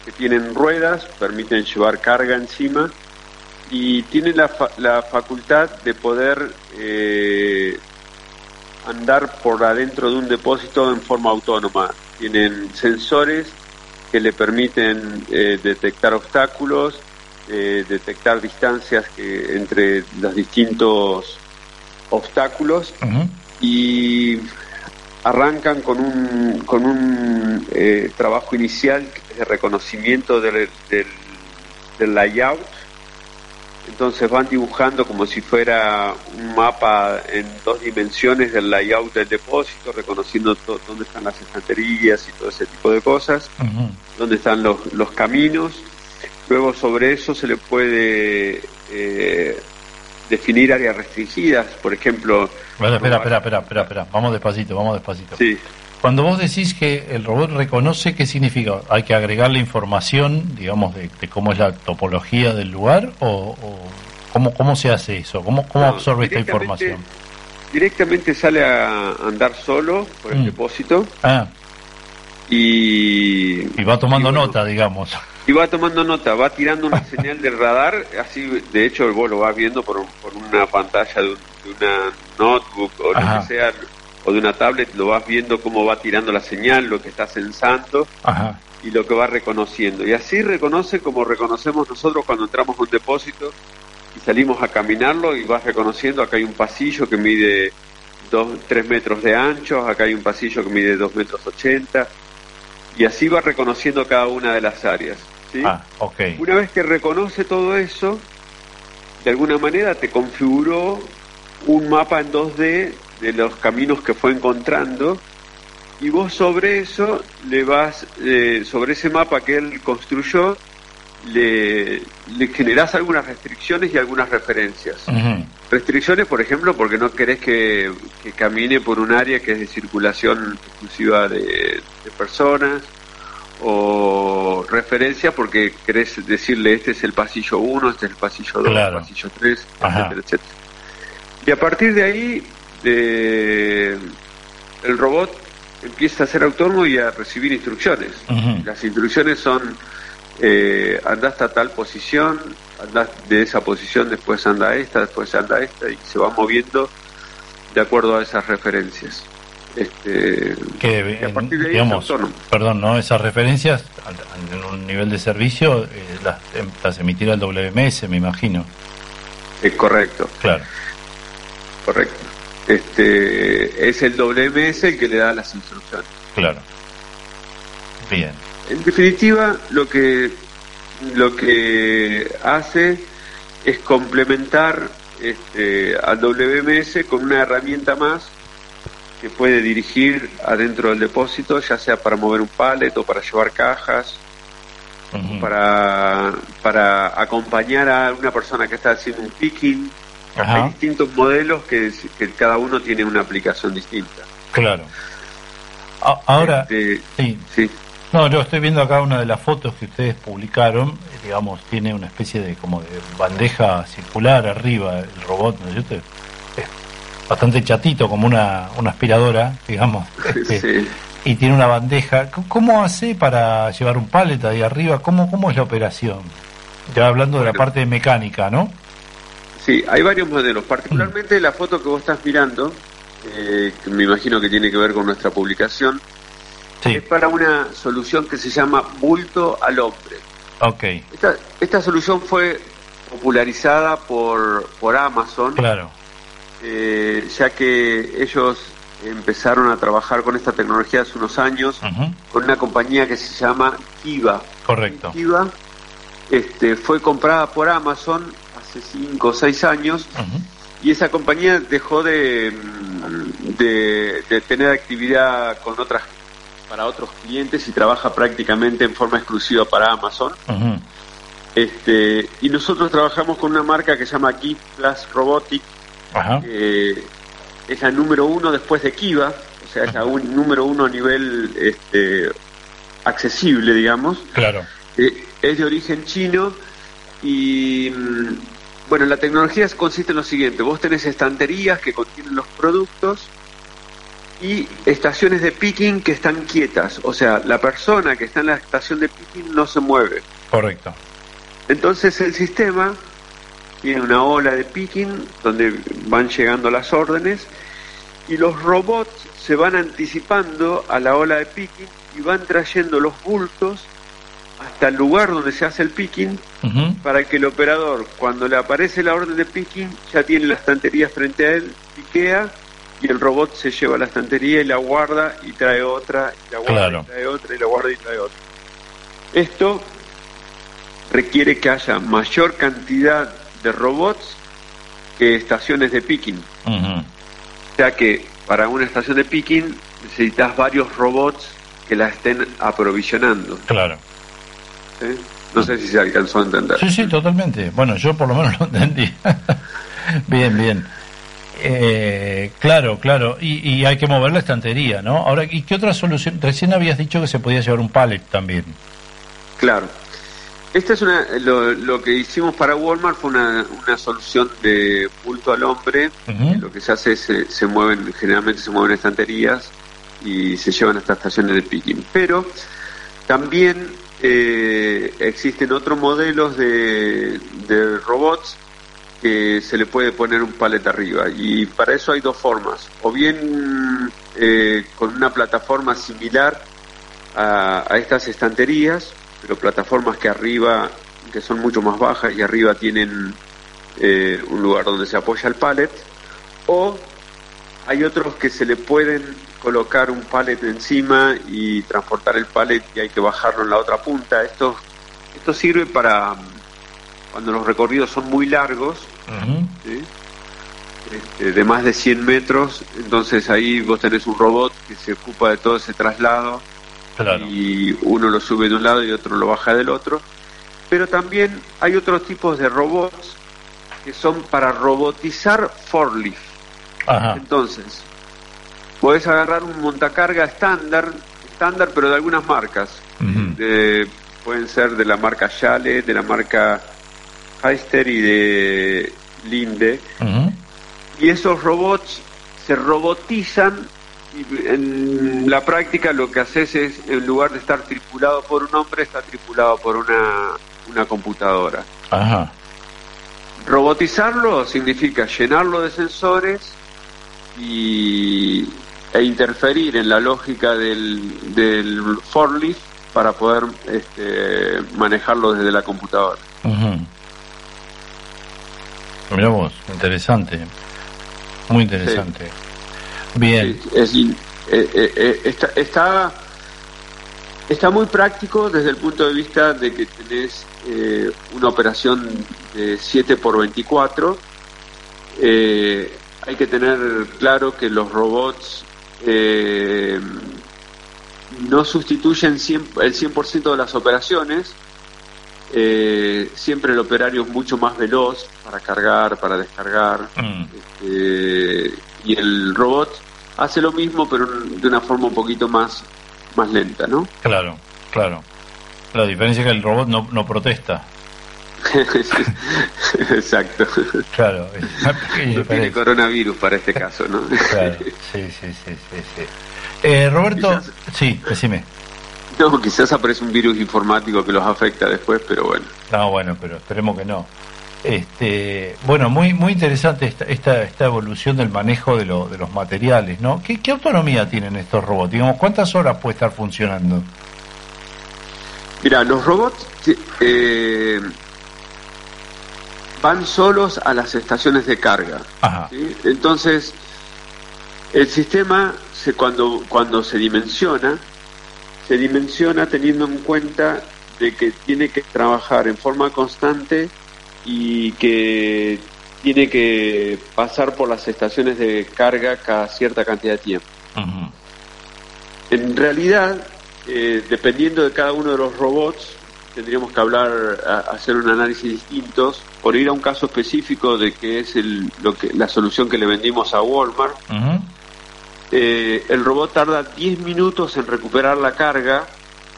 que, tienen ruedas, permiten llevar carga encima y tienen la, la facultad de poder eh, andar por adentro de un depósito en forma autónoma. Tienen sensores que le permiten eh, detectar obstáculos, eh, detectar distancias que, entre los distintos obstáculos y arrancan con un, con un eh, trabajo inicial de reconocimiento del, del, del layout entonces van dibujando como si fuera un mapa en dos dimensiones del layout del depósito, reconociendo dónde están las estanterías y todo ese tipo de cosas, dónde están los, los caminos. Luego sobre eso se le puede eh, definir áreas restringidas, por ejemplo... Bueno, espera, espera, espera, espera, espera, vamos despacito, vamos despacito. Sí. Cuando vos decís que el robot reconoce, ¿qué significa? ¿Hay que agregarle información, digamos, de, cómo es la topología del lugar? ¿O, cómo, cómo se hace eso? ¿Cómo, cómo absorbe esta información? Directamente sale a andar solo por el mm. depósito. Ah. Y, y va tomando nota, digamos. Y va tomando nota, va tirando una señal de radar, así de hecho vos lo vas viendo por, por una pantalla de, una notebook o lo que sea o de una tablet, lo vas viendo cómo va tirando la señal, lo que está censando y lo que va reconociendo. Y así reconoce como reconocemos nosotros cuando entramos a un depósito y salimos a caminarlo y vas reconociendo, acá hay un pasillo que mide dos, tres metros de ancho, acá hay un pasillo que mide dos metros ochenta, y así va reconociendo cada una de las áreas. Ah, una vez que reconoce todo eso, de alguna manera te configuró un mapa en 2D de los caminos que fue encontrando y vos sobre eso le vas, eh, sobre ese mapa que él construyó, le, le generás algunas restricciones y algunas referencias. Restricciones, por ejemplo, porque no querés que, camine por un área que es de circulación exclusiva de, personas, o referencias porque querés decirle este es el pasillo 1, este es el pasillo 2, el pasillo 3, etcétera, etcétera. Y a partir de ahí el robot empieza a ser autónomo y a recibir instrucciones. Las instrucciones son, eh, anda hasta tal posición, anda de esa posición, después anda esta, después anda esta, y se va moviendo de acuerdo a esas referencias. Este, que, a partir de ahí digamos, perdón, ¿no? Esas referencias en un nivel de servicio eh, las, em, las, emitirá el WMS, me imagino. Es correcto. Claro. Correcto este, es el WMS el que le da las instrucciones. Claro. Bien. En definitiva, lo que lo que hace es complementar este, al WMS con una herramienta más que puede dirigir adentro del depósito, ya sea para mover un pallet o para llevar cajas, para, para acompañar a una persona que está haciendo un picking, hay distintos modelos que, cada uno tiene una aplicación distinta. Claro. ahora, este, sí. No, yo estoy viendo acá una de las fotos que ustedes publicaron, eh, digamos, tiene una especie de como de bandeja circular arriba el robot, ¿no? es bastante chatito, como una, una aspiradora, digamos. Este, y tiene una bandeja. ¿Cómo hace para llevar un paleta ahí arriba? ¿Cómo, cómo es la operación? Ya hablando de la parte mecánica, ¿no? Sí, hay varios modelos, particularmente la foto que vos estás mirando, eh, que me imagino que tiene que ver con nuestra publicación, es para una solución que se llama bulto al hombre. Ok. Esta, esta solución fue popularizada por, por Amazon, claro. Eh, ya que ellos empezaron a trabajar con esta tecnología hace unos años con una compañía que se llama Kiva. Correcto. Kiva este, fue comprada por Amazon hace cinco o seis años y esa compañía dejó de, de, tener actividad con otras para otros clientes y trabaja prácticamente en forma exclusiva para Amazon. Este, y nosotros trabajamos con una marca que se llama Gift Plus Robotic, que es la número uno después de Kiva, o sea, es la número uno a nivel este, accesible, digamos. Claro. Eh, es de origen chino y mm, bueno, la tecnología consiste en lo siguiente, vos tenés estanterías que contienen los productos y estaciones de picking que están quietas, o sea, la persona que está en la estación de picking no se mueve. Correcto. Entonces el sistema tiene una ola de picking donde van llegando las órdenes y los robots se van anticipando a la ola de picking y van trayendo los bultos hasta el lugar donde se hace el picking para que el operador, cuando le aparece la orden de picking, ya tiene la estantería frente a él, piquea y el robot se lleva la estantería y la guarda y trae otra, y la guarda y trae otra y la guarda y trae otra. Esto requiere que haya mayor cantidad de robots que estaciones de picking. O sea que para una estación de picking necesitas varios robots que la estén aprovisionando. Claro. No sé si se alcanzó a entender. Sí, sí, totalmente. Bueno, yo por lo menos lo entendí. bien, bien. Eh, claro, claro, y, hay que mover la estantería, ¿no? Ahora, ¿y qué otra solución? Recién habías dicho que se podía llevar un pallet también. Claro. Esta es una, lo, que hicimos para Walmart fue una, solución de bulto al hombre. Lo que se hace es se, mueven, generalmente se mueven estanterías y se llevan hasta estaciones de picking. Pero también eh, existen otros modelos de, de robots que se le puede poner un palet arriba. Y para eso hay dos formas. O bien eh, con una plataforma similar a, estas estanterías, pero plataformas que arriba, que son mucho más bajas y arriba tienen eh, un lugar donde se apoya el palet. O hay otros que se le pueden colocar un palet encima y transportar el palet y hay que bajarlo en la otra punta. Esto, esto sirve para cuando los recorridos son muy largos este, de más de 100 metros, entonces ahí vos tenés un robot que se ocupa de todo ese traslado y uno lo sube de un lado y otro lo baja del otro. Pero también hay otros tipos de robots que son para robotizar forklift. Entonces, podés agarrar un montacarga estándar, estándar pero de algunas marcas. pueden ser de la marca Yale, de la marca Heister y de Linde. Y esos robots se robotizan y en la práctica lo que haces es, en lugar de estar tripulado por un hombre, está tripulado por una, una computadora. Robotizarlo significa llenarlo de sensores y, e interferir en la lógica del, del forklift para poder este, manejarlo desde la computadora. Miramos, interesante. Muy interesante. Bien. es, eh, eh, eh, está, está, está, muy práctico desde el punto de vista de que tenés una operación de 7 por 24. hay que tener claro que los robots no sustituyen el 100% de las operaciones, eh, siempre el operario es mucho más veloz para cargar, para descargar, mm. este, y el robot hace lo mismo, pero de una forma un poquito más, más lenta, ¿no? Claro, claro. La diferencia es que el robot no, no protesta. Exacto. Claro. tiene coronavirus para este caso, ¿no? claro. Sí, sí, sí, sí. Eh, Roberto, sí, decime. No, quizás aparece un virus informático que los afecta después, pero bueno. No, bueno, pero esperemos que no. Este, bueno, muy muy interesante esta, esta, esta evolución del manejo de, lo, de los materiales, ¿no? ¿Qué, autonomía tienen estos robots? Digamos, ¿cuántas horas puede estar funcionando? Mira, los robots eh, van solos a las estaciones de carga. Entonces, el sistema, se, cuando, cuando se dimensiona, se dimensiona teniendo en cuenta de que tiene que trabajar en forma constante y que tiene que pasar por las estaciones de carga cada cierta cantidad de tiempo. En realidad, eh, dependiendo de cada uno de los robots, tendríamos que hablar, hacer un análisis distintos, por ir a un caso específico de que es el, lo que, la solución que le vendimos a Walmart. Eh, el robot tarda 10 minutos en recuperar la carga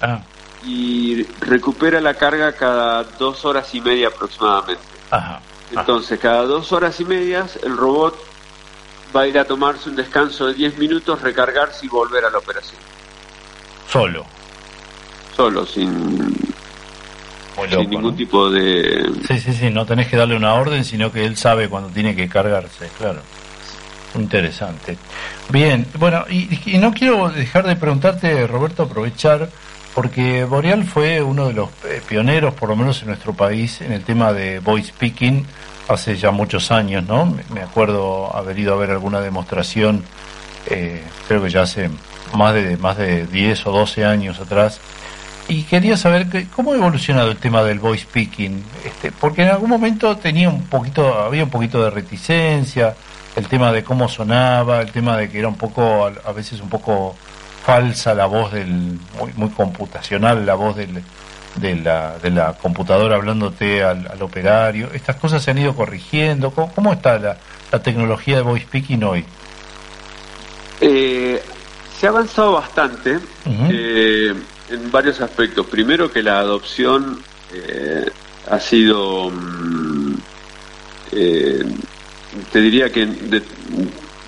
ah. y recupera la carga cada dos horas y media aproximadamente. Entonces, cada dos horas y medias el robot va a ir a tomarse un descanso de 10 minutos, recargarse y volver a la operación. Solo. Solo, sin, sin ningún tipo de... Sí, sí, sí, no tenés que darle una orden, sino que él sabe cuando tiene que cargarse, claro. Interesante. Bien, bueno, y, no quiero dejar de preguntarte, Roberto, aprovechar, porque Boreal fue uno de los eh, pioneros, por lo menos en nuestro país, en el tema de voice speaking hace ya muchos años, ¿no? Me acuerdo haber ido a ver alguna demostración, eh, creo que ya hace más de, más de 10 o 12 años atrás. Y quería saber que, cómo ha evolucionado el tema del voice speaking, este, porque en algún momento tenía un poquito, había un poquito de reticencia, el tema de cómo sonaba, el tema de que era un poco, a veces un poco falsa la voz del, muy, muy computacional la voz del, de la, de la computadora hablándote al, operario. ¿Estas cosas se han ido corrigiendo? ¿Cómo, está la, tecnología de voice speaking hoy? Eh, se ha avanzado bastante eh, en varios aspectos. Primero que la adopción eh, ha sido, mm, te diría que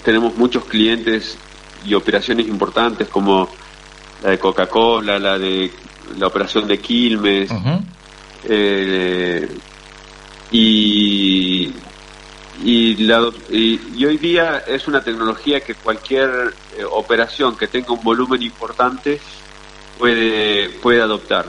tenemos muchos clientes y operaciones importantes como la de Coca-Cola, la de la operación de Quilmes. Eh, y, y, hoy día es una tecnología que cualquier eh, operación que tenga un volumen importante puede, puede adoptar.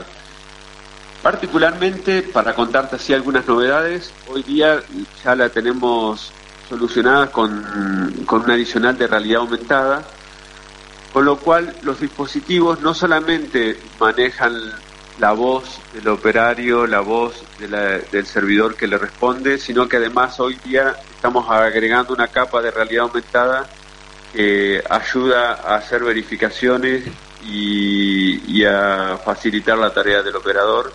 Particularmente, para contarte así algunas novedades, hoy día ya la tenemos solucionada con, con un adicional de realidad aumentada con lo cual los dispositivos no solamente manejan la voz del operario, la voz del servidor que le responde, sino que además hoy día estamos agregando una capa de realidad aumentada que ayuda a hacer verificaciones y, a facilitar la tarea del operador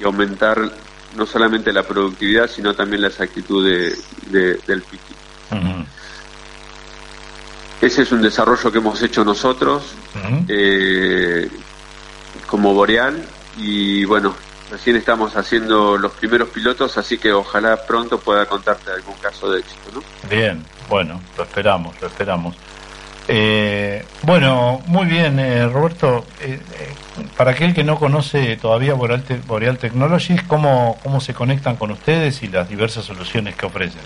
y aumentar no solamente la productividad, sino también la exactitud del picking. Ese es un desarrollo que hemos hecho nosotros eh, como Boreal y bueno, recién estamos haciendo los primeros pilotos, así que ojalá pronto pueda contarte algún caso de éxito. ¿no? Bien, bueno, lo esperamos, lo esperamos. Eh, bueno, muy bien, eh, Roberto. para aquel que no conoce todavía Boreal, Boreal Technologies, ¿cómo, ¿cómo se conectan con ustedes y las diversas soluciones que ofrecen?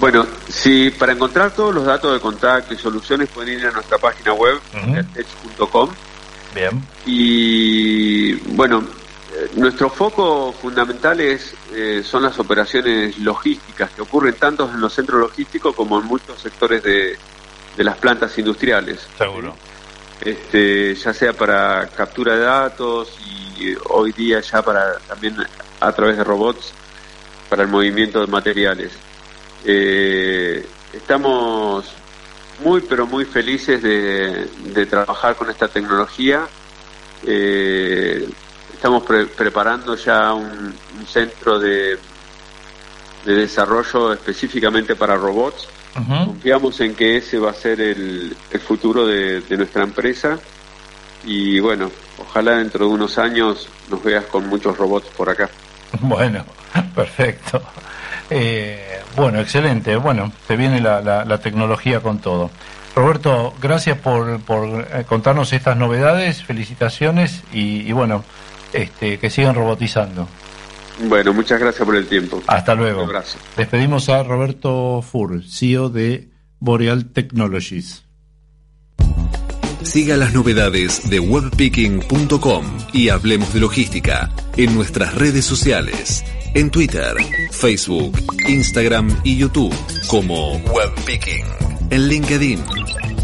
Bueno, si para encontrar todos los datos de contacto y soluciones pueden ir a nuestra página web, uh Bien. Y bueno, eh, nuestro foco fundamental es eh, son las operaciones logísticas que ocurren tanto en los centros logísticos como en muchos sectores de, de las plantas industriales. Seguro. Este, ya sea para captura de datos y hoy día ya para también a través de robots para el movimiento de materiales. Eh, estamos muy, pero muy felices de, trabajar con esta tecnología. Eh, estamos preparando ya un, centro de, de, desarrollo específicamente para robots. Confiamos en que ese va a ser el, el futuro de, de nuestra empresa. Y bueno, ojalá dentro de unos años nos veas con muchos robots por acá. Bueno, perfecto. Eh, bueno, excelente. Bueno, se viene la, la, tecnología con todo. Roberto, gracias por, por eh, contarnos estas novedades, felicitaciones y, bueno, este, que sigan robotizando. Bueno, muchas gracias por el tiempo. Hasta luego. Gracias. Despedimos a Roberto Fur, CEO de Boreal Technologies. Siga las novedades de webpicking.com y hablemos de logística en nuestras redes sociales en Twitter, Facebook, Instagram y YouTube como Webpicking. En LinkedIn,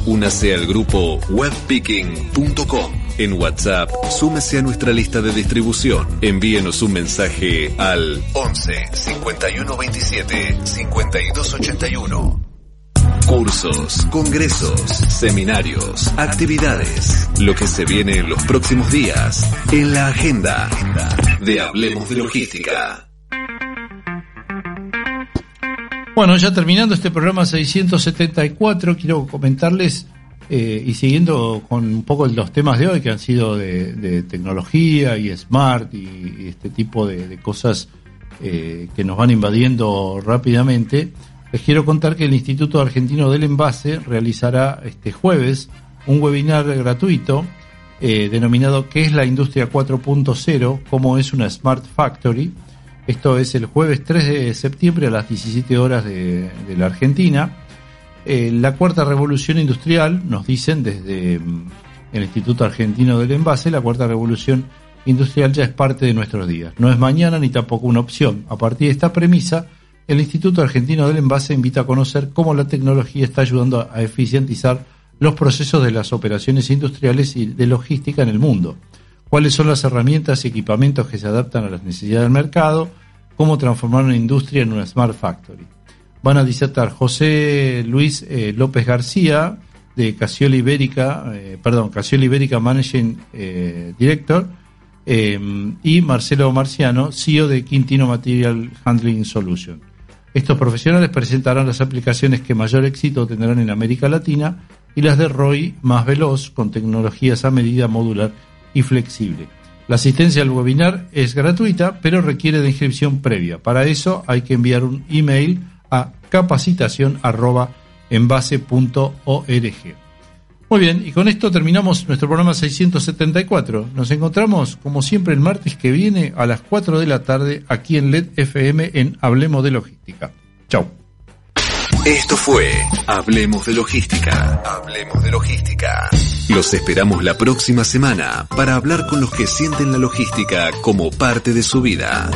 únase al grupo webpicking.com. En WhatsApp, súmese a nuestra lista de distribución. Envíenos un mensaje al 11 51 27 52 81. Cursos, congresos, seminarios, actividades. Lo que se viene en los próximos días. En la agenda de Hablemos de Logística. Bueno, ya terminando este programa 674, quiero comentarles eh, y siguiendo con un poco los temas de hoy que han sido de, tecnología y smart y, este tipo de, cosas eh, que nos van invadiendo rápidamente, les quiero contar que el Instituto Argentino del Envase realizará este jueves un webinar gratuito eh, denominado ¿Qué es la industria 4.0? ¿Cómo es una Smart Factory? Esto es el jueves 3 de septiembre a las 17 horas de, la Argentina. Eh, la cuarta revolución industrial, nos dicen desde mm, el Instituto Argentino del Envase, la cuarta revolución industrial ya es parte de nuestros días. No es mañana ni tampoco una opción. A partir de esta premisa, el Instituto Argentino del Envase invita a conocer cómo la tecnología está ayudando a eficientizar los procesos de las operaciones industriales y de logística en el mundo cuáles son las herramientas y equipamientos que se adaptan a las necesidades del mercado, cómo transformar una industria en una Smart Factory. Van a disertar José Luis eh, López García, de Casiola Ibérica, eh, perdón, Casiola Ibérica Managing eh, Director, y Marcelo Marciano, CEO de Quintino Material Handling Solution. Estos profesionales presentarán las aplicaciones que mayor éxito tendrán en América Latina y las de ROI más veloz con tecnologías a medida modular y flexible. La asistencia al webinar es gratuita, pero requiere de inscripción previa. Para eso hay que enviar un email a capacitación@envase.org. Muy bien, y con esto terminamos nuestro programa 674. Nos encontramos, como siempre, el martes que viene a las 4 de la tarde aquí en LED FM en Hablemos de Logística. Chau. Esto fue Hablemos de Logística. Hablemos de Logística. Los esperamos la próxima semana para hablar con los que sienten la logística como parte de su vida.